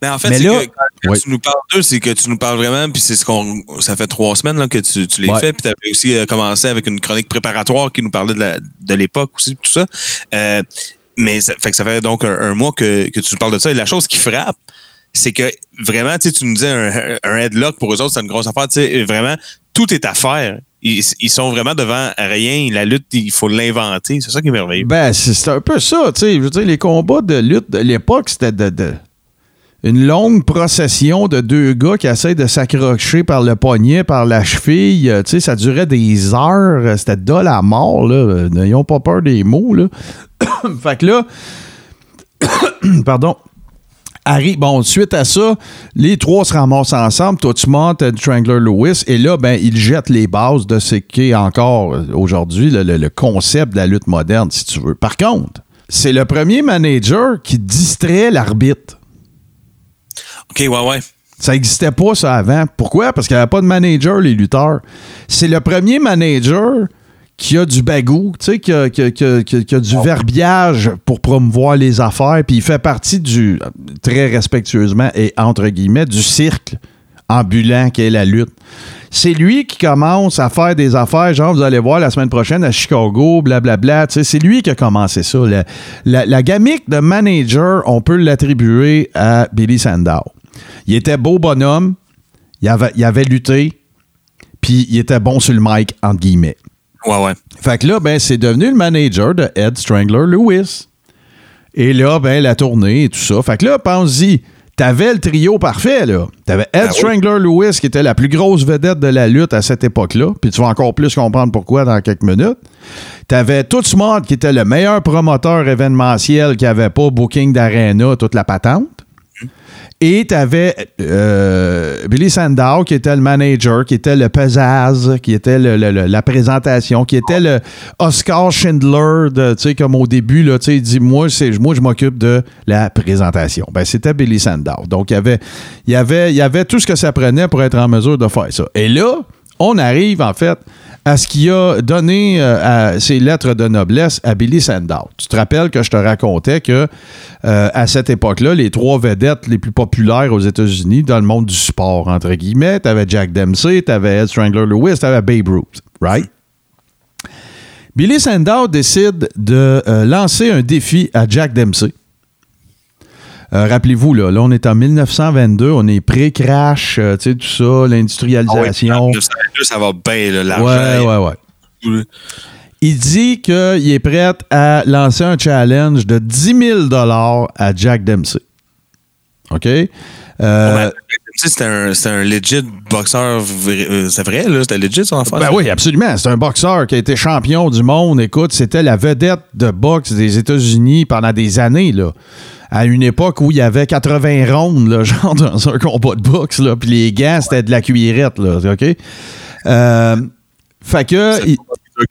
Mais en fait, Mais c'est là- que quand tu nous parles d'eux, c'est que tu nous parles vraiment, puis c'est ce qu'on. Ça fait trois semaines là, que tu, tu les Ouais. fais, puis tu avais aussi euh, commencé avec une chronique préparatoire qui nous parlait de, la- de l'époque aussi, tout ça. Euh, mais ça fait que ça fait donc un, un mois que, que tu nous parles de ça. Et la chose qui frappe, c'est que vraiment, tu nous disais un, headlock pour eux autres, c'est une grosse affaire. Tu sais, vraiment, tout est à faire. Ils, ils sont vraiment devant rien. La lutte, il faut l'inventer. C'est ça qui est merveilleux. Ben, c'est un peu ça. Je veux dire, les combats de lutte de l'époque, c'était de, de- une longue procession de deux gars qui essaient de s'accrocher par le poignet, par la cheville. Ça durait des heures. C'était de la mort, N'ayons pas peur des mots, là. fait que là, pardon. Harry, bon, suite à ça, les trois se ramassent ensemble. Toi, tu montes Ted Strangler Lewis. Et là, ben, ils jettent les bases de ce qu'est encore euh, aujourd'hui le, le- le concept de la lutte moderne, si tu veux. Par contre, c'est le premier manager qui distrait l'arbitre. OK, ouais, ouais. Ça n'existait pas, ça, avant. Pourquoi? Parce qu'il n'y avait pas de manager, les lutteurs. C'est le premier manager qui a du bagou, tu sais, qui a, qui qui qui qui du verbiage pour promouvoir les affaires, puis il fait partie du, très respectueusement et entre guillemets, du cirque ambulant qu'est la lutte. C'est lui qui commence à faire des affaires, genre, vous allez voir la semaine prochaine à Chicago, blablabla. Tu sais, c'est lui qui a commencé ça. La, la, la gamique de manager, on peut l'attribuer à Billy Sandow. Il était beau bonhomme, il avait, il avait lutté, puis il était bon sur le mic, entre guillemets. Ouais, ouais. Fait que là, ben, c'est devenu le manager de Ed Strangler Lewis. Et là, ben, la tournée et tout ça. Fait que là, pense-y, t'avais le trio parfait, là. T'avais Ed oui. Strangler Lewis, qui était la plus grosse vedette de la lutte à cette époque-là. Puis tu vas encore plus comprendre pourquoi dans quelques minutes. T'avais Tootsmart, qui était le meilleur promoteur événementiel qui avait pas booking d'arena, toute la patente. Et tu avais Billy Sandow, qui était le manager, qui était le pesaz, qui était la présentation, qui était le Oscar Schindler, de, comme au début, il dit Moi, moi je m'occupe de la présentation. Ben, c'était Billy Sandow. Donc, il avait, y avait tout ce que ça prenait pour être en mesure de faire ça. Et là, on arrive, en fait, à ce qui a donné euh, à ses lettres de noblesse à Billy Sandow. Tu te rappelles que je te racontais que euh, à cette époque-là, les trois vedettes les plus populaires aux États-Unis dans le monde du sport, entre guillemets, t'avais Jack Dempsey, t'avais Ed Strangler Lewis, t'avais Babe Ruth, right? Billy Sandow décide de euh, lancer un défi à Jack Dempsey. Euh, Rappelez-vous, là, là, on est en 1922, on est pré-crash, euh, tu sais, tout ça, Ah l'industrialisation. 1902, ça va bien, ouais, l'argent. ouais, ouais. ouais. Il dit qu'il est prêt à lancer un challenge de 10 000 à Jack Dempsey. OK? Euh, C'était un, un legit boxeur. euh, C'est vrai, là? C'était legit son affaire? ben oui, absolument. C'est un boxeur qui a été champion du monde. Écoute, c'était la vedette de boxe des États-Unis pendant des années, là. À une époque où il y avait 80 rondes, là, genre dans un combat de boxe, là. Puis les gants, c'était de la cuillerette, là. OK? Euh, fait que. il-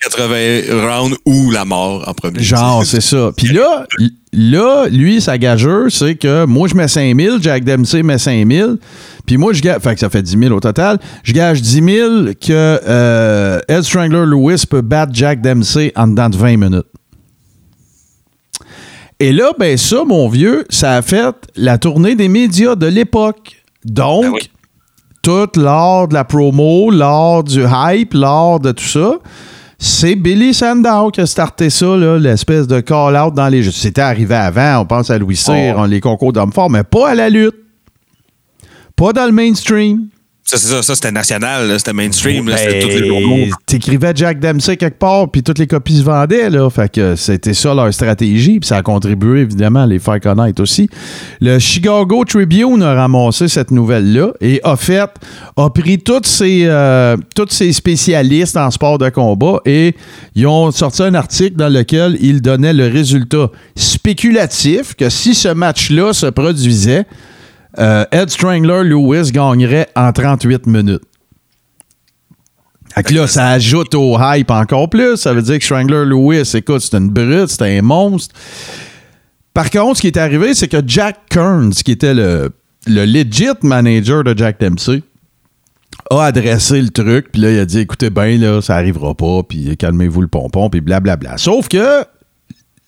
80 rounds ou la mort en premier. Genre, c'est ça. Puis là, là, lui, sa gageure, c'est que moi, je mets 5 000, Jack Dempsey met 5 000, puis moi, je gage, fait que ça fait 10 000 au total, je gage 10 000 que euh, Ed Strangler Lewis peut battre Jack Dempsey en dedans de 20 minutes. Et là, ben ça, mon vieux, ça a fait la tournée des médias de l'époque. Donc, Ben oui. tout l'art de la promo, l'art du hype, l'art de tout ça, c'est Billy Sandow qui a starté ça, l'espèce de call-out dans les jeux. C'était arrivé avant, on pense à Louis Cyr, on- les concours d'hommes forts, mais pas à la lutte. Pas dans le mainstream. Ça, c'est ça, ça c'était national, c'était mainstream, là, c'était Ben, tous les journaux. T'écrivais Jack Dempsey quelque part, puis toutes les copies se vendaient, là. Fait que c'était ça leur stratégie, puis ça a contribué évidemment à les faire connaître aussi. Le Chicago Tribune a ramassé cette nouvelle-là et a fait, a pris tous ces, euh, tous ces spécialistes en sport de combat et ils ont sorti un article dans lequel ils donnaient le résultat spéculatif que si ce match-là se produisait, euh, Ed Strangler Lewis gagnerait en 38 minutes. Là, ça ajoute au hype encore plus. Ça veut dire que Strangler Lewis, écoute, c'est une brute, c'est un monstre. Par contre, ce qui est arrivé, c'est que Jack Kearns, qui était le, le legit manager de Jack Dempsey, a adressé le truc, puis là, il a dit écoutez bien, là, ça arrivera pas, puis calmez-vous le pompon, puis blablabla. Sauf que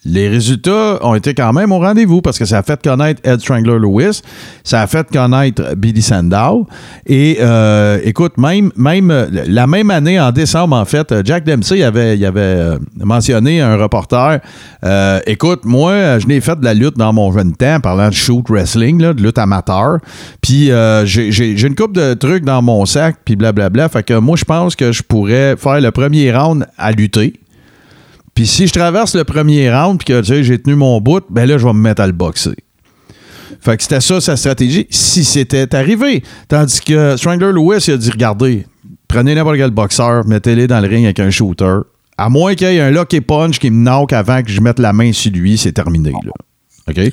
les résultats ont été quand même au rendez-vous parce que ça a fait connaître Ed Strangler Lewis, ça a fait connaître Billy Sandow. Et euh, écoute, même, même la même année, en décembre, en fait, Jack Dempsey avait, il avait euh, mentionné un reporter. euh, écoute, moi, je n'ai fait de la lutte dans mon jeune temps, parlant de shoot wrestling, là, de lutte amateur. Puis euh, j'ai une coupe de trucs dans mon sac, puis blablabla. Fait que moi, je pense que je pourrais faire le premier round à lutter. Puis si je traverse le premier round puis que tu sais, j'ai tenu mon bout, ben là, je vais me mettre à le boxer. Fait que c'était ça sa stratégie, si c'était arrivé. Tandis que Strangler Lewis, il a dit regardez, prenez n'importe quel boxeur, mettez-les dans le ring avec un shooter. À moins qu'il y ait un lucky punch qui me knock avant que je mette la main sur lui, c'est terminé. Là. OK? Ouais,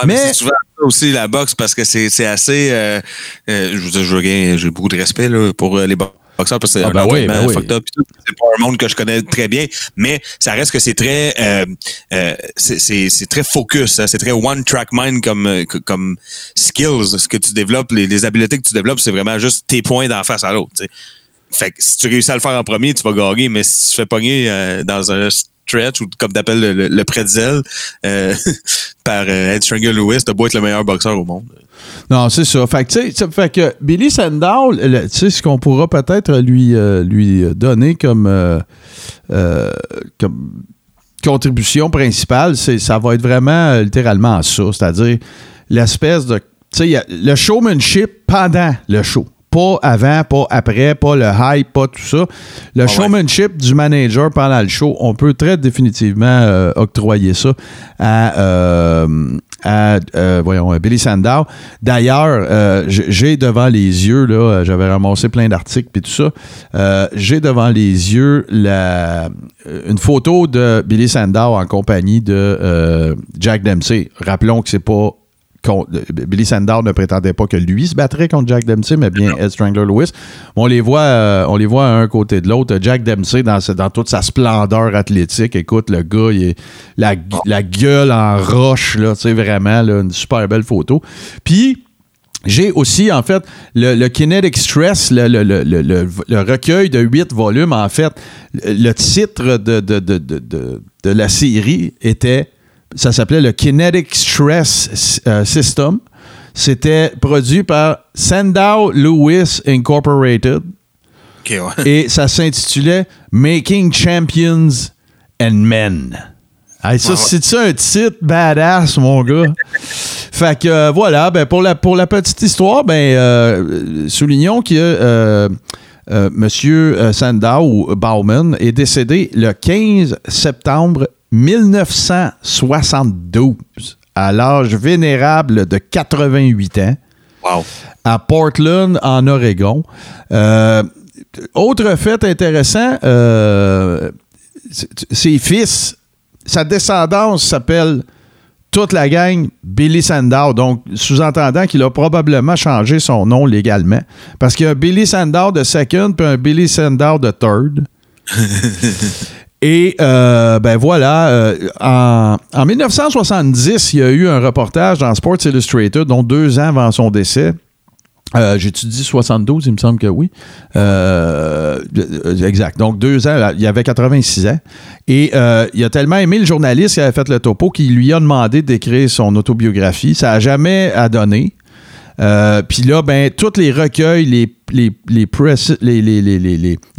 mais, Mais- c'est souvent ça aussi la boxe parce que c'est assez. euh, euh, je veux dire, j'ai beaucoup de respect là, pour euh, les boxeurs parce que c'est Ah, un ben oui, ben oui. up. C'est pas un monde que je connais très bien, mais ça reste que c'est très, euh, euh, c'est- c'est c'est très focus, hein, c'est très one track mind comme euh, comme skills. Ce que tu développes, les, les habiletés que tu développes, c'est vraiment juste tes points d'en face à l'autre. Fait que si tu réussis à le faire en premier, tu vas gagner, mais si tu te fais pogner euh, dans un stretch ou comme t'appelles le, le, le pretzel euh, par euh, Ed Stringer Lewis, t'as beau être le meilleur boxeur au monde. Non, c'est ça. Fait que, fait que Billy Sandow, tu ce qu'on pourra peut-être lui, euh, lui donner comme, euh, euh, comme contribution principale, c'est ça va être vraiment littéralement ça. C'est-à-dire l'espèce de. Tu sais, le showmanship pendant le show. Pas avant, pas après, pas le hype, pas tout ça. Le ouais. showmanship du manager pendant le show, on peut très définitivement euh, octroyer ça à, euh, à euh, voyons, Billy Sandow. D'ailleurs, j'ai devant les yeux, là, j'avais ramassé plein d'articles et tout ça, j'ai devant les yeux la, une photo de Billy Sandow en compagnie de Jack Dempsey. Rappelons que c'est pas Billy Sandow ne prétendait pas que lui se battrait contre Jack Dempsey, mais bien Ed Strangler Lewis. On les voit, euh, on les voit un côté de l'autre. Jack Dempsey dans, toute sa splendeur athlétique. Écoute, le gars, il est la, la gueule en roche, là, tu sais, vraiment, là, une super belle photo. Puis, j'ai aussi, en fait, le, le Kinetic Stress, le, recueil de huit volumes, en fait, le, titre de, de, de, de, de- de la série était, ça s'appelait le Kinetic Stress euh, System. C'était produit par Sandow Lewis Incorporated ouais. et ça s'intitulait Making Champions and Men. Hey, ça, c'est ça un titre badass, mon gars? fait que euh, voilà, ben, pour, la, pour la petite histoire, ben, euh, soulignons que euh, Monsieur euh, Sandow ou Bauman est décédé le 15 septembre 1972 à l'âge vénérable de 88 ans Wow. à Portland, en Oregon. Euh, autre fait intéressant, euh, ses fils, sa descendance s'appelle toute la gang Billy Sandow. Donc, sous-entendant qu'il a probablement changé son nom légalement. Parce qu'il y a un Billy Sandow de second puis un Billy Sandow de third. Et euh, ben voilà, euh, en, en 1970, il y a eu un reportage dans Sports Illustrated, dont deux ans avant son décès. Euh, J'ai-tu dit 72, il me semble que oui. Euh, exact. Donc, deux ans, il avait 86 ans. Et euh, il a tellement aimé le journaliste qui avait fait le topo qu'il lui a demandé d'écrire son autobiographie. Ça n'a jamais à donner. Euh, Puis là, ben, tous les recueils, les,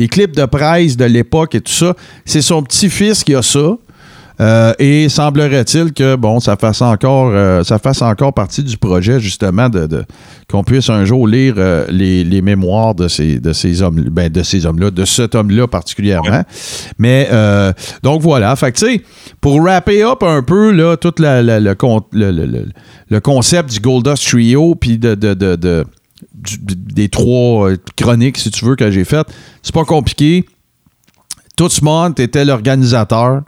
clips de presse de l'époque et tout ça, c'est son petit-fils qui a ça. Euh, et semblerait-il que bon, ça fasse encore, euh, ça fasse encore partie du projet justement de, de- qu'on puisse un jour lire euh, les, les mémoires de ces, de ces hommes, ben, de ces hommes-là, de cet homme-là particulièrement. Mais donc voilà, fait que tu sais, pour wrapper up un peu là, tout la- la- le, le, le- le- le concept du Goldust Trio, puis de, de, de- du- des trois chroniques, si tu veux, que j'ai faites, c'est pas compliqué. Touchmont était l'organisateur.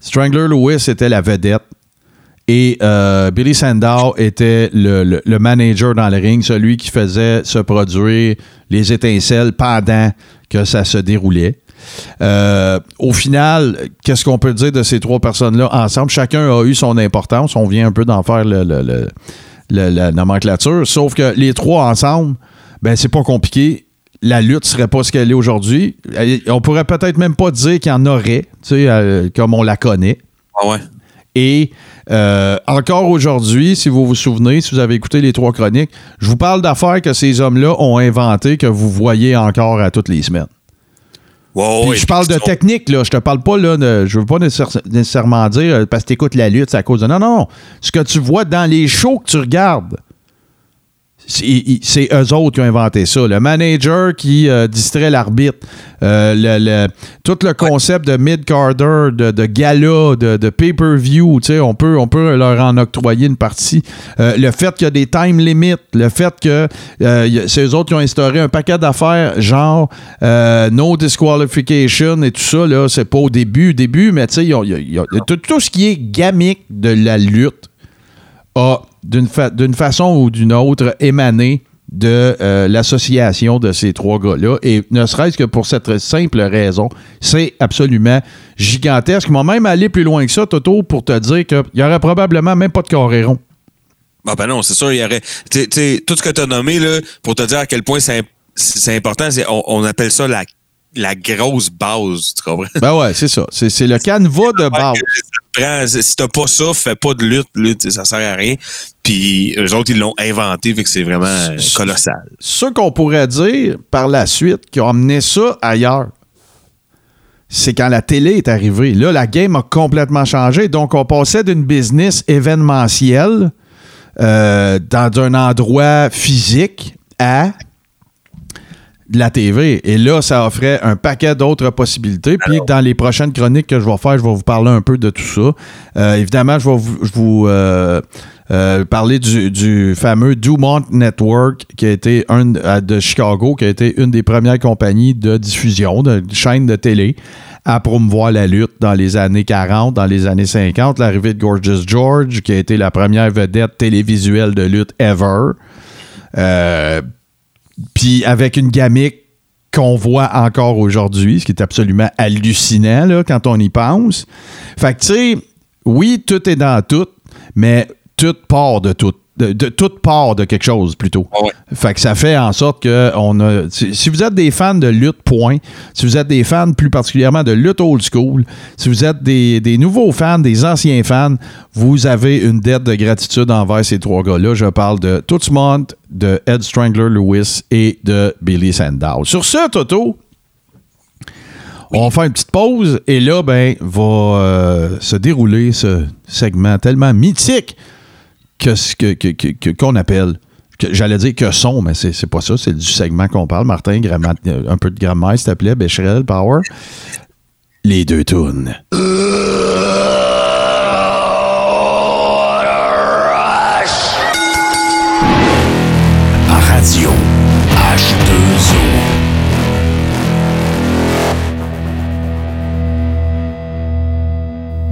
Strangler Lewis était la vedette. Et euh, Billy Sandow était le, manager dans le ring, celui qui faisait se produire les étincelles pendant que ça se déroulait. Euh, au final, qu'est-ce qu'on peut dire de ces trois personnes-là ensemble? Chacun a eu son importance. On vient un peu d'en faire le- la nomenclature. Sauf que les trois ensemble, ben c'est pas compliqué. La lutte serait pas ce qu'elle est aujourd'hui. On pourrait peut-être même pas dire qu'il y en aurait, tu sais, euh, comme on la connaît. Ah ouais. Et euh, encore aujourd'hui, si vous vous souvenez, si vous avez écouté les trois chroniques, je vous parle d'affaires que ces hommes-là ont inventées que vous voyez encore à toutes les semaines. Puis ouais, je parle de technique, là. Je te parle pas, là, de- je veux pas nécessaire- nécessairement dire euh, parce que tu écoutes la lutte, c'est à cause de. Non, non. Ce que tu vois dans les shows que tu regardes, c'est eux autres qui ont inventé ça. Le manager qui euh, distrait l'arbitre, euh, le, le- tout le concept de mid-carder, de, de gala, de, de pay-per-view, on peut, on peut leur en octroyer une partie. Euh, le fait qu'il y a des time limits, le fait que c'est eux autres qui ont instauré un paquet d'affaires, genre no disqualification et tout ça, là, c'est pas au début, début, mais tu sais, tout, tout ce qui est gamique de la lutte a, d'une fa- d'une façon ou d'une autre, émané de euh, l'association de ces trois gars-là. Et ne serait-ce que pour cette simple raison, c'est absolument gigantesque. Ils m'ont même allé plus loin que ça, Toto, pour te dire qu'il n'y aurait probablement même pas de Coréron. Ah ben non, c'est sûr, il y aurait. tout ce que tu as nommé, là, pour te dire à quel point c'est imp- c'est important, c'est- on, on appelle ça la, la grosse base, tu comprends? Ben ouais, c'est ça. C'est c'est le canevas de base. Prends- Si t'as pas ça, fais pas de lutte, lutte, ça sert à rien. Puis eux autres, ils l'ont inventé, fait que c'est vraiment euh, colossal. Ce qu'on pourrait dire par la suite qui ont amené ça ailleurs, c'est quand la télé est arrivée. Là, la game a complètement changé. Donc, on passait d'une business événementielle euh, dans un endroit physique à de la TV. Et là, ça offrait un paquet d'autres possibilités. Puis dans les prochaines chroniques que je vais faire, je vais vous parler un peu de tout ça. Euh, évidemment, je vais vous, je vous, euh, euh, parler du, du fameux Dumont Network, qui a été un de Chicago, qui a été une des premières compagnies de diffusion, de chaîne de télé, à promouvoir la lutte dans les années 40, dans les années 50. L'arrivée de Gorgeous George, qui a été la première vedette télévisuelle de lutte ever. Puis avec une gamique qu'on voit encore aujourd'hui, ce qui est absolument hallucinant quand on y pense. Fait que, tu sais, oui, tout est dans tout, mais tout part de tout. De, de- tout part de quelque chose, plutôt. Ah ouais. Fait que ça fait en sorte que on a. Si, si vous êtes des fans de lutte, point. Si vous êtes des fans plus particulièrement de lutte old school, si vous êtes des, des nouveaux fans, des anciens fans, vous avez une dette de gratitude envers ces trois gars-là. Je parle de Tootsmont, de Ed Strangler Lewis et de Billy Sandow. Sur ce, Toto, on faire une petite pause et là, ben, va euh, se dérouler ce segment tellement mythique que ce que, que- que- qu'on appelle. J'allais dire que son, mais c'est, pas ça, c'est du segment qu'on parle. Martin, euh, un peu de grammaire, s'il te plaît, Becherel, Power. Les deux tunes.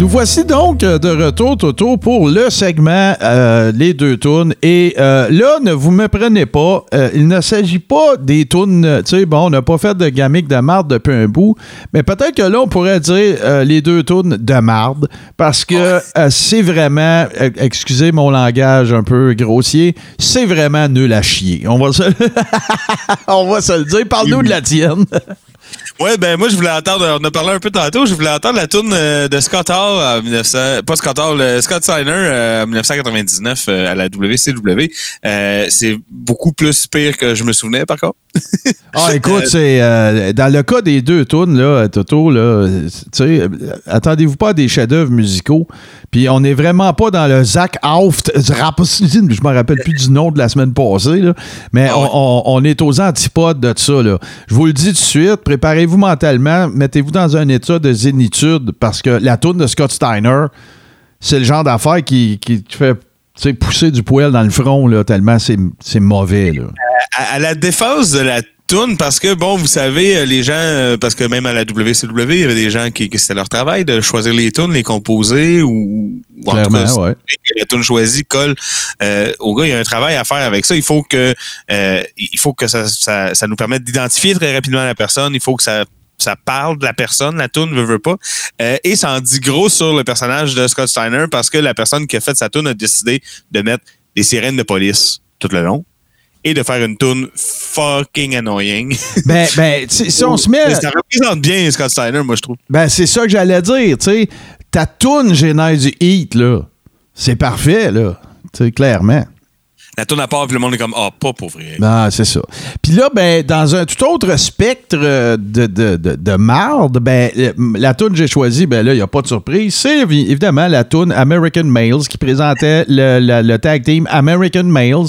Nous voici donc euh, de retour, Toto, pour le segment euh, Les deux tunes. Et euh, là, ne vous méprenez pas, euh, il ne s'agit pas des tunes, tu sais, bon, on n'a pas fait de gamique de marde depuis un bout, mais peut-être que là, on pourrait dire les deux tunes de marde, parce que euh, c'est vraiment, excusez mon langage un peu grossier, c'est vraiment nul à chier. On va se, on va se le dire. Parle-nous de la tienne. Ouais, ben moi je voulais entendre, on a parlé un peu tantôt, je voulais entendre la tune euh, de Scott Hall en 1900, pas Scott Hall, euh, Scott Steiner en 1999 euh, à la WCW. Euh, c'est beaucoup plus pire que je me souvenais par contre. Ah, écoute, c'est euh, dans le cas des deux tunes, là, Toto, là, tu sais, attendez-vous pas à des chefs-d'œuvre musicaux. Puis on n'est vraiment pas dans le Zach Auft, je me rappelle plus du nom de la semaine passée, là, mais Ah ouais. on, on- on est aux antipodes de ça. Là. Je vous le dis tout de suite, préparez-vous mentalement, mettez-vous dans un état de zénitude parce que la tune de Scott Steiner, c'est le genre d'affaire qui, fait sais, pousser du poil dans le front, là, tellement c'est c'est mauvais. Là. à, à la défense de la toune, parce que bon, vous savez, euh, les gens, euh, parce que même à la WCW, il y avait des gens qui, c'était leur travail de choisir les tunes, les composer ou, ou en tout Clairement, cas, ouais. la tune choisie colle euh, au gars. Il y a un travail à faire avec ça. Il faut que euh, il faut que ça, ça, ça nous permette d'identifier très rapidement la personne. Il faut que ça ça parle de la personne, la tune veut, veut pas. Euh, et ça en dit gros sur le personnage de Scott Steiner parce que la personne qui a fait sa tune a décidé de mettre des sirènes de police tout le long. et de faire une tune fucking annoying. Ben, ben, si on se met. Ça représente bien Scott Steiner, moi, je trouve. Ben, c'est ça que j'allais dire, tu sais. Ta toune génère du heat, là. C'est parfait, là. Tu sais, clairement. La tune à part, puis le monde est comme, ah, pas pour vrai. Ben, c'est ça. Puis là, ben, dans un tout autre spectre euh, de, de, de, de marde, ben, euh, la tune que j'ai choisie, ben là, il n'y a pas de surprise. C'est évi- évidemment la tune American Males qui présentait le, le- le tag team American Males,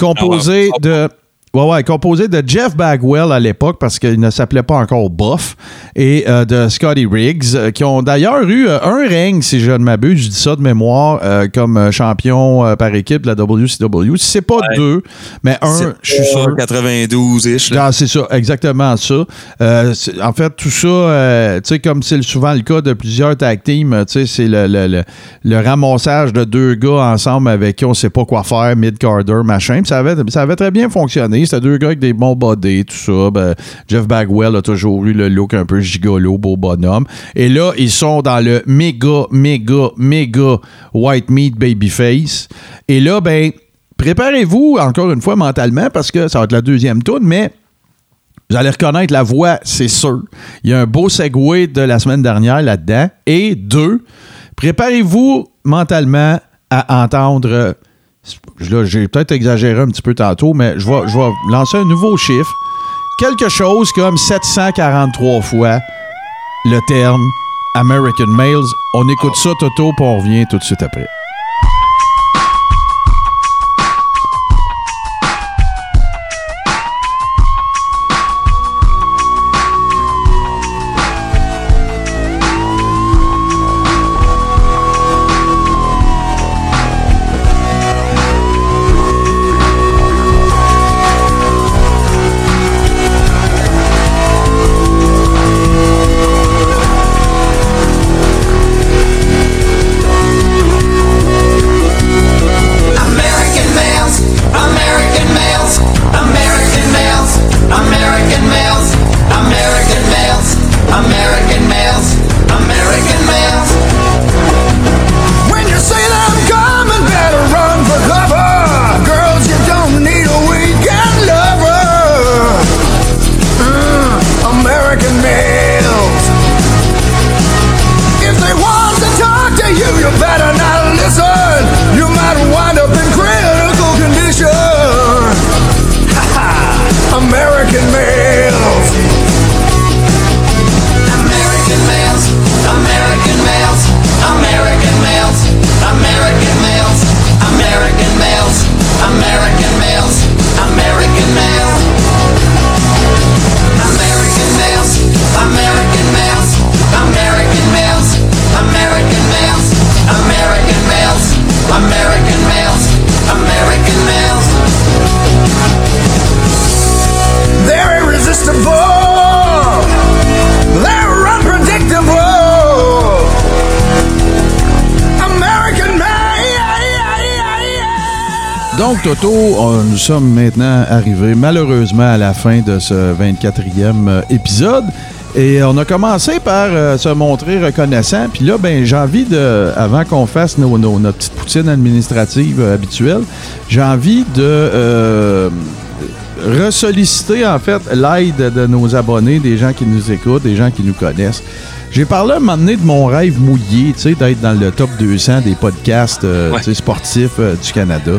composé Ah ouais. de. Ouais, ouais, composé de Jeff Bagwell à l'époque, parce qu'il ne s'appelait pas encore Buff, et euh, de Scotty Riggs, euh, qui ont d'ailleurs eu euh, un règne, si je ne m'abuse, je dis ça de mémoire, comme champion par équipe de la WCW. Si c'est pas deux, mais un, je suis sûr. 92-ish. là. Ah, c'est ça, exactement ça. En fait, tout ça, euh, tu sais, comme c'est souvent le cas de plusieurs tag teams, tu sais, c'est le, le, le, le ramassage de deux gars ensemble avec qui on sait pas quoi faire, mid-carder, machin. Puis ça avait, ça avait très bien fonctionné. C'était deux gars avec des bons body, tout ça. Ben, Jeff Bagwell a toujours eu le look un peu gigolo, beau bonhomme. Et là, ils sont dans le méga, méga, méga white meat babyface. Et là, ben, préparez-vous encore une fois mentalement parce que ça va être la deuxième tourne, mais vous allez reconnaître la voix, c'est sûr. Il y a un beau segue de la semaine dernière là-dedans. Et deux, préparez-vous mentalement à entendre. J'ai peut-être exagéré un petit peu tantôt, mais je vais, je vais lancer un nouveau chiffre. Quelque chose comme 743 fois le terme American Males. On écoute ça, Toto, puis on revient tout de suite après. Toto, on- nous sommes maintenant arrivés malheureusement à la fin de ce 24e euh, épisode. Et on a commencé par euh, se montrer reconnaissant. Puis là, ben, j'ai envie de, avant qu'on fasse nos, nos, notre petite poutine administrative euh, habituelle, j'ai envie de euh, ressolliciter en fait l'aide de nos abonnés, des gens qui nous écoutent, des gens qui nous connaissent. J'ai parlé à un moment donné de mon rêve mouillé, tu sais, d'être dans le top 200 des podcasts euh, Ouais. sportifs euh, du Canada.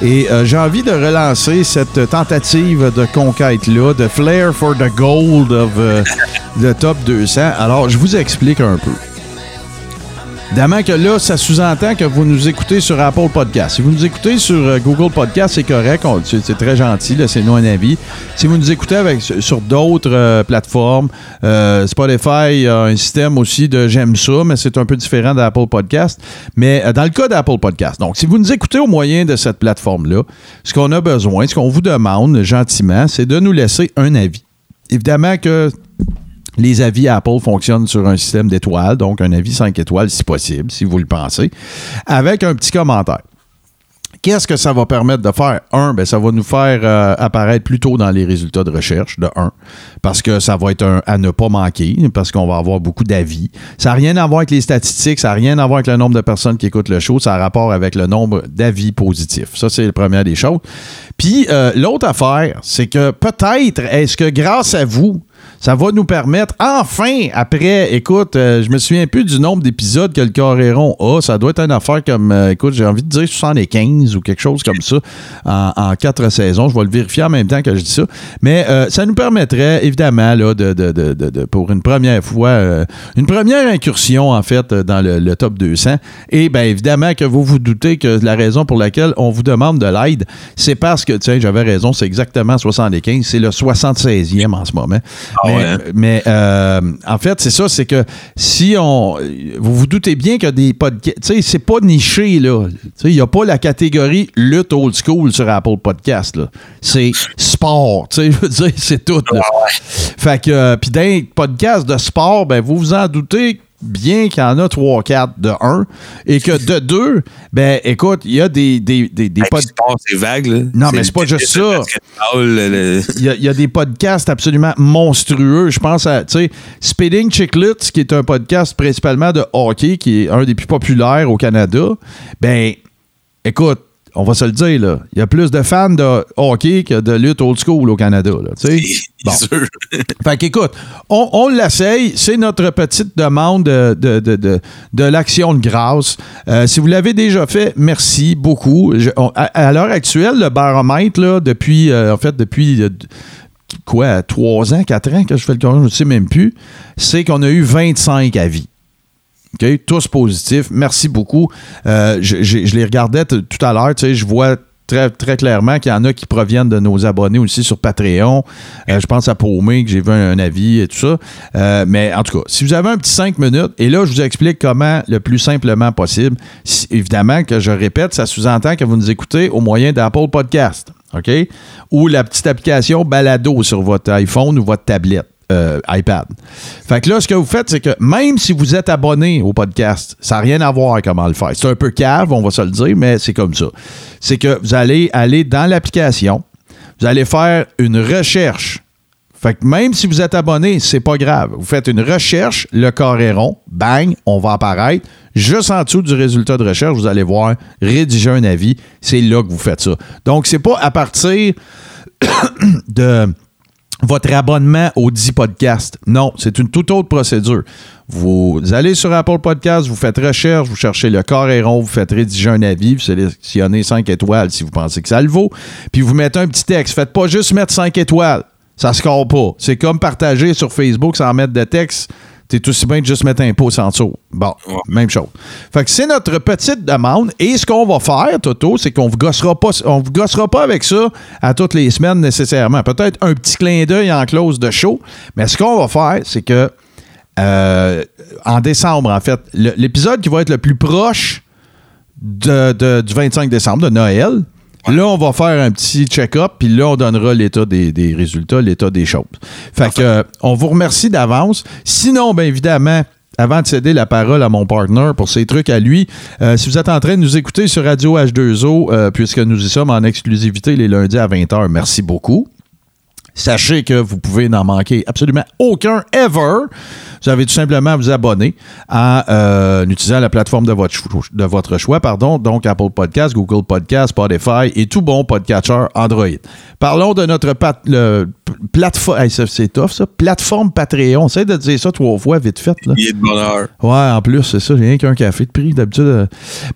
Et euh, j'ai envie de relancer cette tentative de conquête-là, de flair for the gold of the top 200. Alors, je vous explique un peu. Évidemment que là, ça sous-entend que vous nous écoutez sur Apple Podcast. Si vous nous écoutez sur euh, Google Podcast, c'est correct. C'est très gentil. C'est nous un avis. Si vous nous écoutez sur d'autres euh, plateformes, euh, Spotify a un système aussi de j'aime ça, mais c'est un peu différent d'Apple Podcast. Mais dans le cas d'Apple Podcast, donc si vous nous écoutez au moyen de cette plateforme-là, ce qu'on a besoin, ce qu'on vous demande gentiment, c'est de nous laisser un avis. Évidemment que les avis Apple fonctionnent sur un système d'étoiles, donc un avis 5 étoiles si possible, si vous le pensez, avec un petit commentaire. Qu'est-ce que ça va permettre de faire? Un, ben, ça va nous faire euh, apparaître plus tôt dans les résultats de recherche, de un, parce que ça va être un à ne pas manquer, parce qu'on va avoir beaucoup d'avis. Ça n'a rien à voir avec les statistiques, ça n'a rien à voir avec le nombre de personnes qui écoutent le show, ça a rapport avec le nombre d'avis positifs. Ça, c'est la première des choses. Puis, euh, l'autre affaire, c'est que peut-être, est-ce que grâce à vous, ça va nous permettre, enfin, après, écoute, euh, je me souviens plus du nombre d'épisodes que le Coréron a. Ça doit être une affaire comme, euh, écoute, j'ai envie de dire 75 ou quelque chose comme ça en, quatre saisons. Je vais le vérifier en même temps que je dis ça. Mais euh, ça nous permettrait, évidemment, là, de, de- de- de- pour une première fois, une première incursion, en fait, dans le, le top 200. Et bien, évidemment, que vous vous doutez que la raison pour laquelle on vous demande de l'aide, c'est parce que, tiens, j'avais raison, c'est exactement 75. C'est le 76e en ce moment. Mais ouais, hein? mais, euh, en fait, c'est ça, c'est que si on. Vous vous doutez bien que des podcasts. Tu sais, c'est pas niché, là. Tu sais, il n'y a pas la catégorie lutte old school sur Apple Podcast, là. C'est sport. Tu sais, je veux dire, c'est tout, là. Fait que. euh, Puis dans les podcasts de sport, ben, vous vous en doutez bien qu'il y en a 3-4 de 1 et que de 2, ben écoute, il y a des, des, des, des Hey, pod- sport, c'est vague, là. Non, mais c'est pas juste ça. il y, a, il y a des podcasts absolument monstrueux. Je pense à, tu sais, Speeding Chicklets, qui est un podcast principalement de hockey, qui est un des plus populaires au Canada. Ben, écoute, on va se le dire, là. Il y a plus de fans de hockey que de lutte old school au Canada, là. Bon. Sûr. Fait qu'écoute, on, on l'essaye. C'est notre petite demande de, de, de, de, de l'action de grâce. Euh, si vous l'avez déjà fait, merci beaucoup. Je- on- à à l'heure actuelle, le baromètre, là, depuis, euh, en fait, depuis euh, quoi, trois ans, quatre ans que je fais le tournoi, je ne sais même plus, c'est qu'on a eu 25 avis. Tous positifs. Merci beaucoup. Euh, je, les regardais tout à l'heure. Tu sais, je vois très, très clairement qu'il y en a qui proviennent de nos abonnés aussi sur Patreon. Euh, je pense à Paumé, que j'ai vu un, avis et tout ça. Euh, mais en tout cas, si vous avez un petit 5 minutes, et là, je vous explique comment le plus simplement possible. Si- évidemment que je répète, ça sous-entend que vous nous écoutez au moyen d'Apple Podcast. OK? Ou la petite application Balado sur votre iPhone ou votre tablette. Euh, iPad. Fait que là, ce que vous faites, c'est que même si vous êtes abonné au podcast, ça n'a rien à voir comment le faire. C'est un peu cave, on va se le dire, mais c'est comme ça. C'est que vous allez aller dans l'application, vous allez faire une recherche. Fait que même si vous êtes abonné, c'est pas grave. Vous faites une recherche, le carré rond, bang, on va apparaître. Juste en dessous du résultat de recherche, vous allez voir rédiger un avis. C'est là que vous faites ça. Donc, c'est pas à partir de votre abonnement aux 10 podcasts. Non, c'est une toute autre procédure. Vous allez sur Apple Podcast, vous faites recherche, vous cherchez le carré rond, vous faites rédiger un avis, vous sélectionnez 5 étoiles si vous pensez que ça le vaut, puis vous mettez un petit texte. Faites pas juste mettre 5 étoiles. Ça score pas. C'est comme partager sur Facebook sans mettre de texte. T'es aussi bien de juste mettre un pouce en dessous. Bon, même chose. Fait que c'est notre petite demande. Et ce qu'on va faire, Toto, c'est qu'on vous gossera pas, on vous gossera pas avec ça à toutes les semaines nécessairement. Peut-être un petit clin d'œil en close de show. Mais ce qu'on va faire, c'est que euh, en décembre, en fait, l'épisode qui va être le plus proche de- de- du 25 décembre, de Noël, là, on va faire un petit check-up, puis là, on donnera l'état des, des résultats, l'état des choses. Fait que, euh, on vous remercie d'avance. Sinon, bien évidemment, avant de céder la parole à mon partner pour ses trucs à lui, euh, si vous êtes en train de nous écouter sur Radio H2O, euh, puisque nous y sommes en exclusivité les lundis à 20h, merci beaucoup. Sachez que vous pouvez n'en manquer absolument aucun ever. Vous avez tout simplement à vous abonner en euh, utilisant la plateforme de votre, choix, pardon, donc Apple Podcast, Google Podcast, Spotify et tout bon podcatcher Android. Parlons de notre pat- le- plateforme, hey, c'est tough ça, plateforme Patreon. Essaye de dire ça trois fois vite fait. Là. Il est de bonheur. Ouais, en plus, c'est ça, j'ai rien qu'un café de prix d'habitude. euh.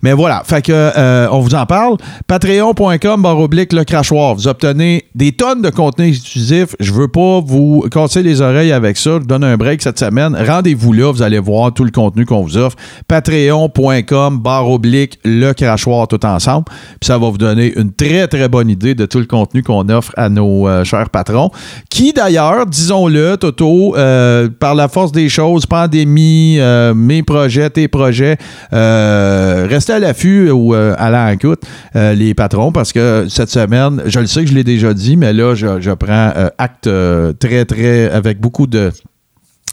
Mais voilà, fait que euh, on vous en parle. Patreon.com barre oblique le crachoir. Vous obtenez des tonnes de contenu exclusif. Je veux pas vous casser les oreilles avec ça. Je donne un break cette semaine. Rendez-vous là, vous allez voir tout le contenu qu'on vous offre. Patreon.com barre oblique le crachoir tout ensemble. Puis ça va vous donner une très très bonne idée de tout le contenu qu'on offre à nos euh, chers patrons. Qui d'ailleurs, disons-le, Toto, euh, par la force des choses, pandémie, euh, mes projets, tes projets, euh, restez à l'affût ou à l'écoute, euh, les patrons, parce que cette semaine, je le sais que je l'ai déjà dit, mais là, je, prends acte très, très, avec beaucoup de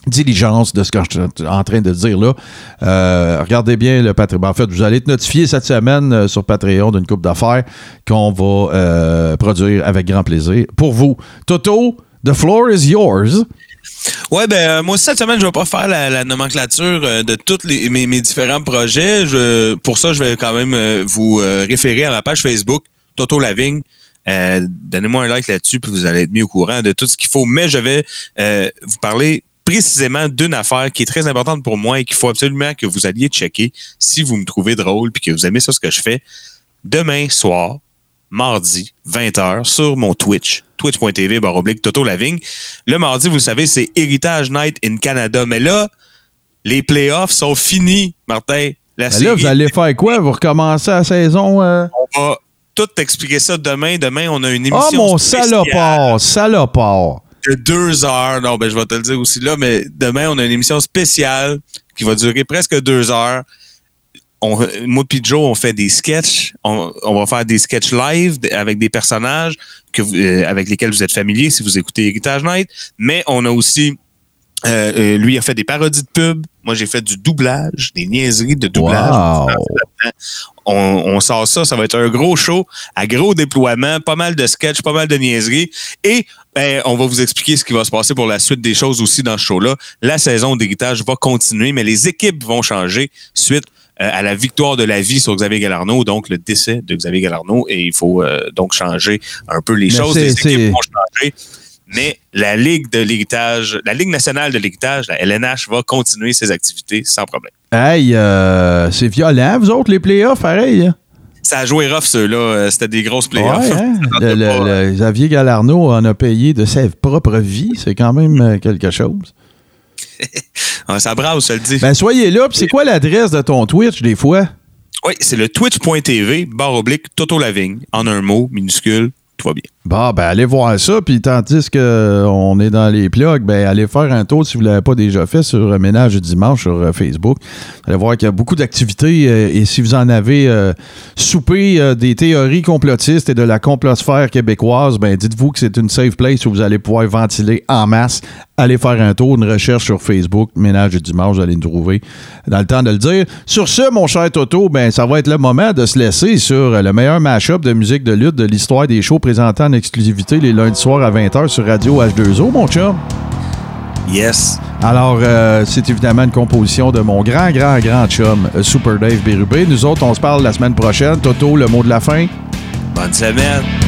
diligence de ce que je suis en train de dire là. Euh, regardez bien le Patreon. En fait, vous allez être notifié cette semaine euh, sur Patreon d'une coupe d'affaires qu'on va euh, produire avec grand plaisir pour vous. Toto, the floor is yours. Ouais, ben moi cette semaine, je vais pas faire la, la nomenclature de tous mes, différents projets. Je, pour ça, je vais quand même vous référer à ma page Facebook, Toto Lavigne. Donnez-moi un like là-dessus, puis vous allez être mis au courant de tout ce qu'il faut. Mais je vais vous parler précisément d'une affaire qui est très importante pour moi et qu'il faut absolument que vous alliez checker si vous me trouvez drôle puis que vous aimez ça ce que je fais. Demain soir, mardi, 20h, sur mon Twitch, twitch.tv, barre oblique, Toto Lavigne. Le mardi, vous le savez, c'est Heritage Night in Canada. Mais là, les playoffs sont finis, Martin. La Ben là, vous allez faire quoi? Vous recommencez la saison? euh? on va tout expliquer ça demain. Demain, on a une Oh, émission mon spéciale salopard! Salopard! De deux heures. Non, ben je vais te le dire aussi là, mais demain, on a une émission spéciale qui va durer presque deux heures. On, moi puis Joe, on fait des sketchs. On, on va faire des sketchs live avec des personnages euh, avec lesquels vous êtes familiers si vous écoutez Heritage Night. Mais on a aussi euh, euh, lui a fait des parodies de pub. Moi, j'ai fait du doublage, des niaiseries de doublage. Wow! On, on sort ça, ça va être un gros show à gros déploiement, pas mal de sketchs, pas mal de niaiseries. Et ben, on va vous expliquer ce qui va se passer pour la suite des choses aussi dans ce show-là. La saison d'héritage va continuer, mais les équipes vont changer suite euh, à la victoire de la vie sur Xavier Galarno, donc le décès de Xavier Galarno. Et il faut euh, donc changer un peu les Mais choses. Les équipes vont changer. Mais la Ligue de l'héritage, la Ligue nationale de l'héritage, la LNH, va continuer ses activités sans problème. Hey, euh, c'est violent, vous autres, les playoffs, pareil. hein? Ça a joué rough, ceux-là. Euh, C'était des grosses playoffs. Ouais, hein? Ça le, le- le Xavier Galarno en a payé de sa propre vie. C'est quand même euh, quelque chose. Ça brasse, te le dis. Ben, soyez là. Puis c'est quoi l'adresse de ton Twitch, des fois? oui, c'est le twitch.tv, barre oblique, Toto Lavigne, en un mot, minuscule, tout va bien. Bon, ben, allez voir ça. Puis tandis qu'on est dans les plugs, ben, allez faire un tour si vous ne l'avez pas déjà fait sur euh, Ménage du Dimanche sur euh, Facebook. Vous allez voir qu'il y a beaucoup d'activités. euh, et si vous en avez euh, soupé euh, des théories complotistes et de la complosphère québécoise, ben, dites-vous que c'est une safe place où vous allez pouvoir ventiler en masse. Allez faire un tour, une recherche sur Facebook, Ménage du Dimanche, vous allez nous trouver dans le temps de le dire. Sur ce, mon cher Toto, ben, ça va être le moment de se laisser sur euh, le meilleur mash-up de musique de lutte de l'histoire des shows présentés en exclusivité les lundis soirs à 20h sur Radio H2O, mon chum. Yes. Alors, euh, c'est évidemment une composition de mon grand, grand, grand chum, euh, Super Dave Bérubé. Nous autres, on se parle la semaine prochaine. Toto, le mot de la fin? Bonne semaine.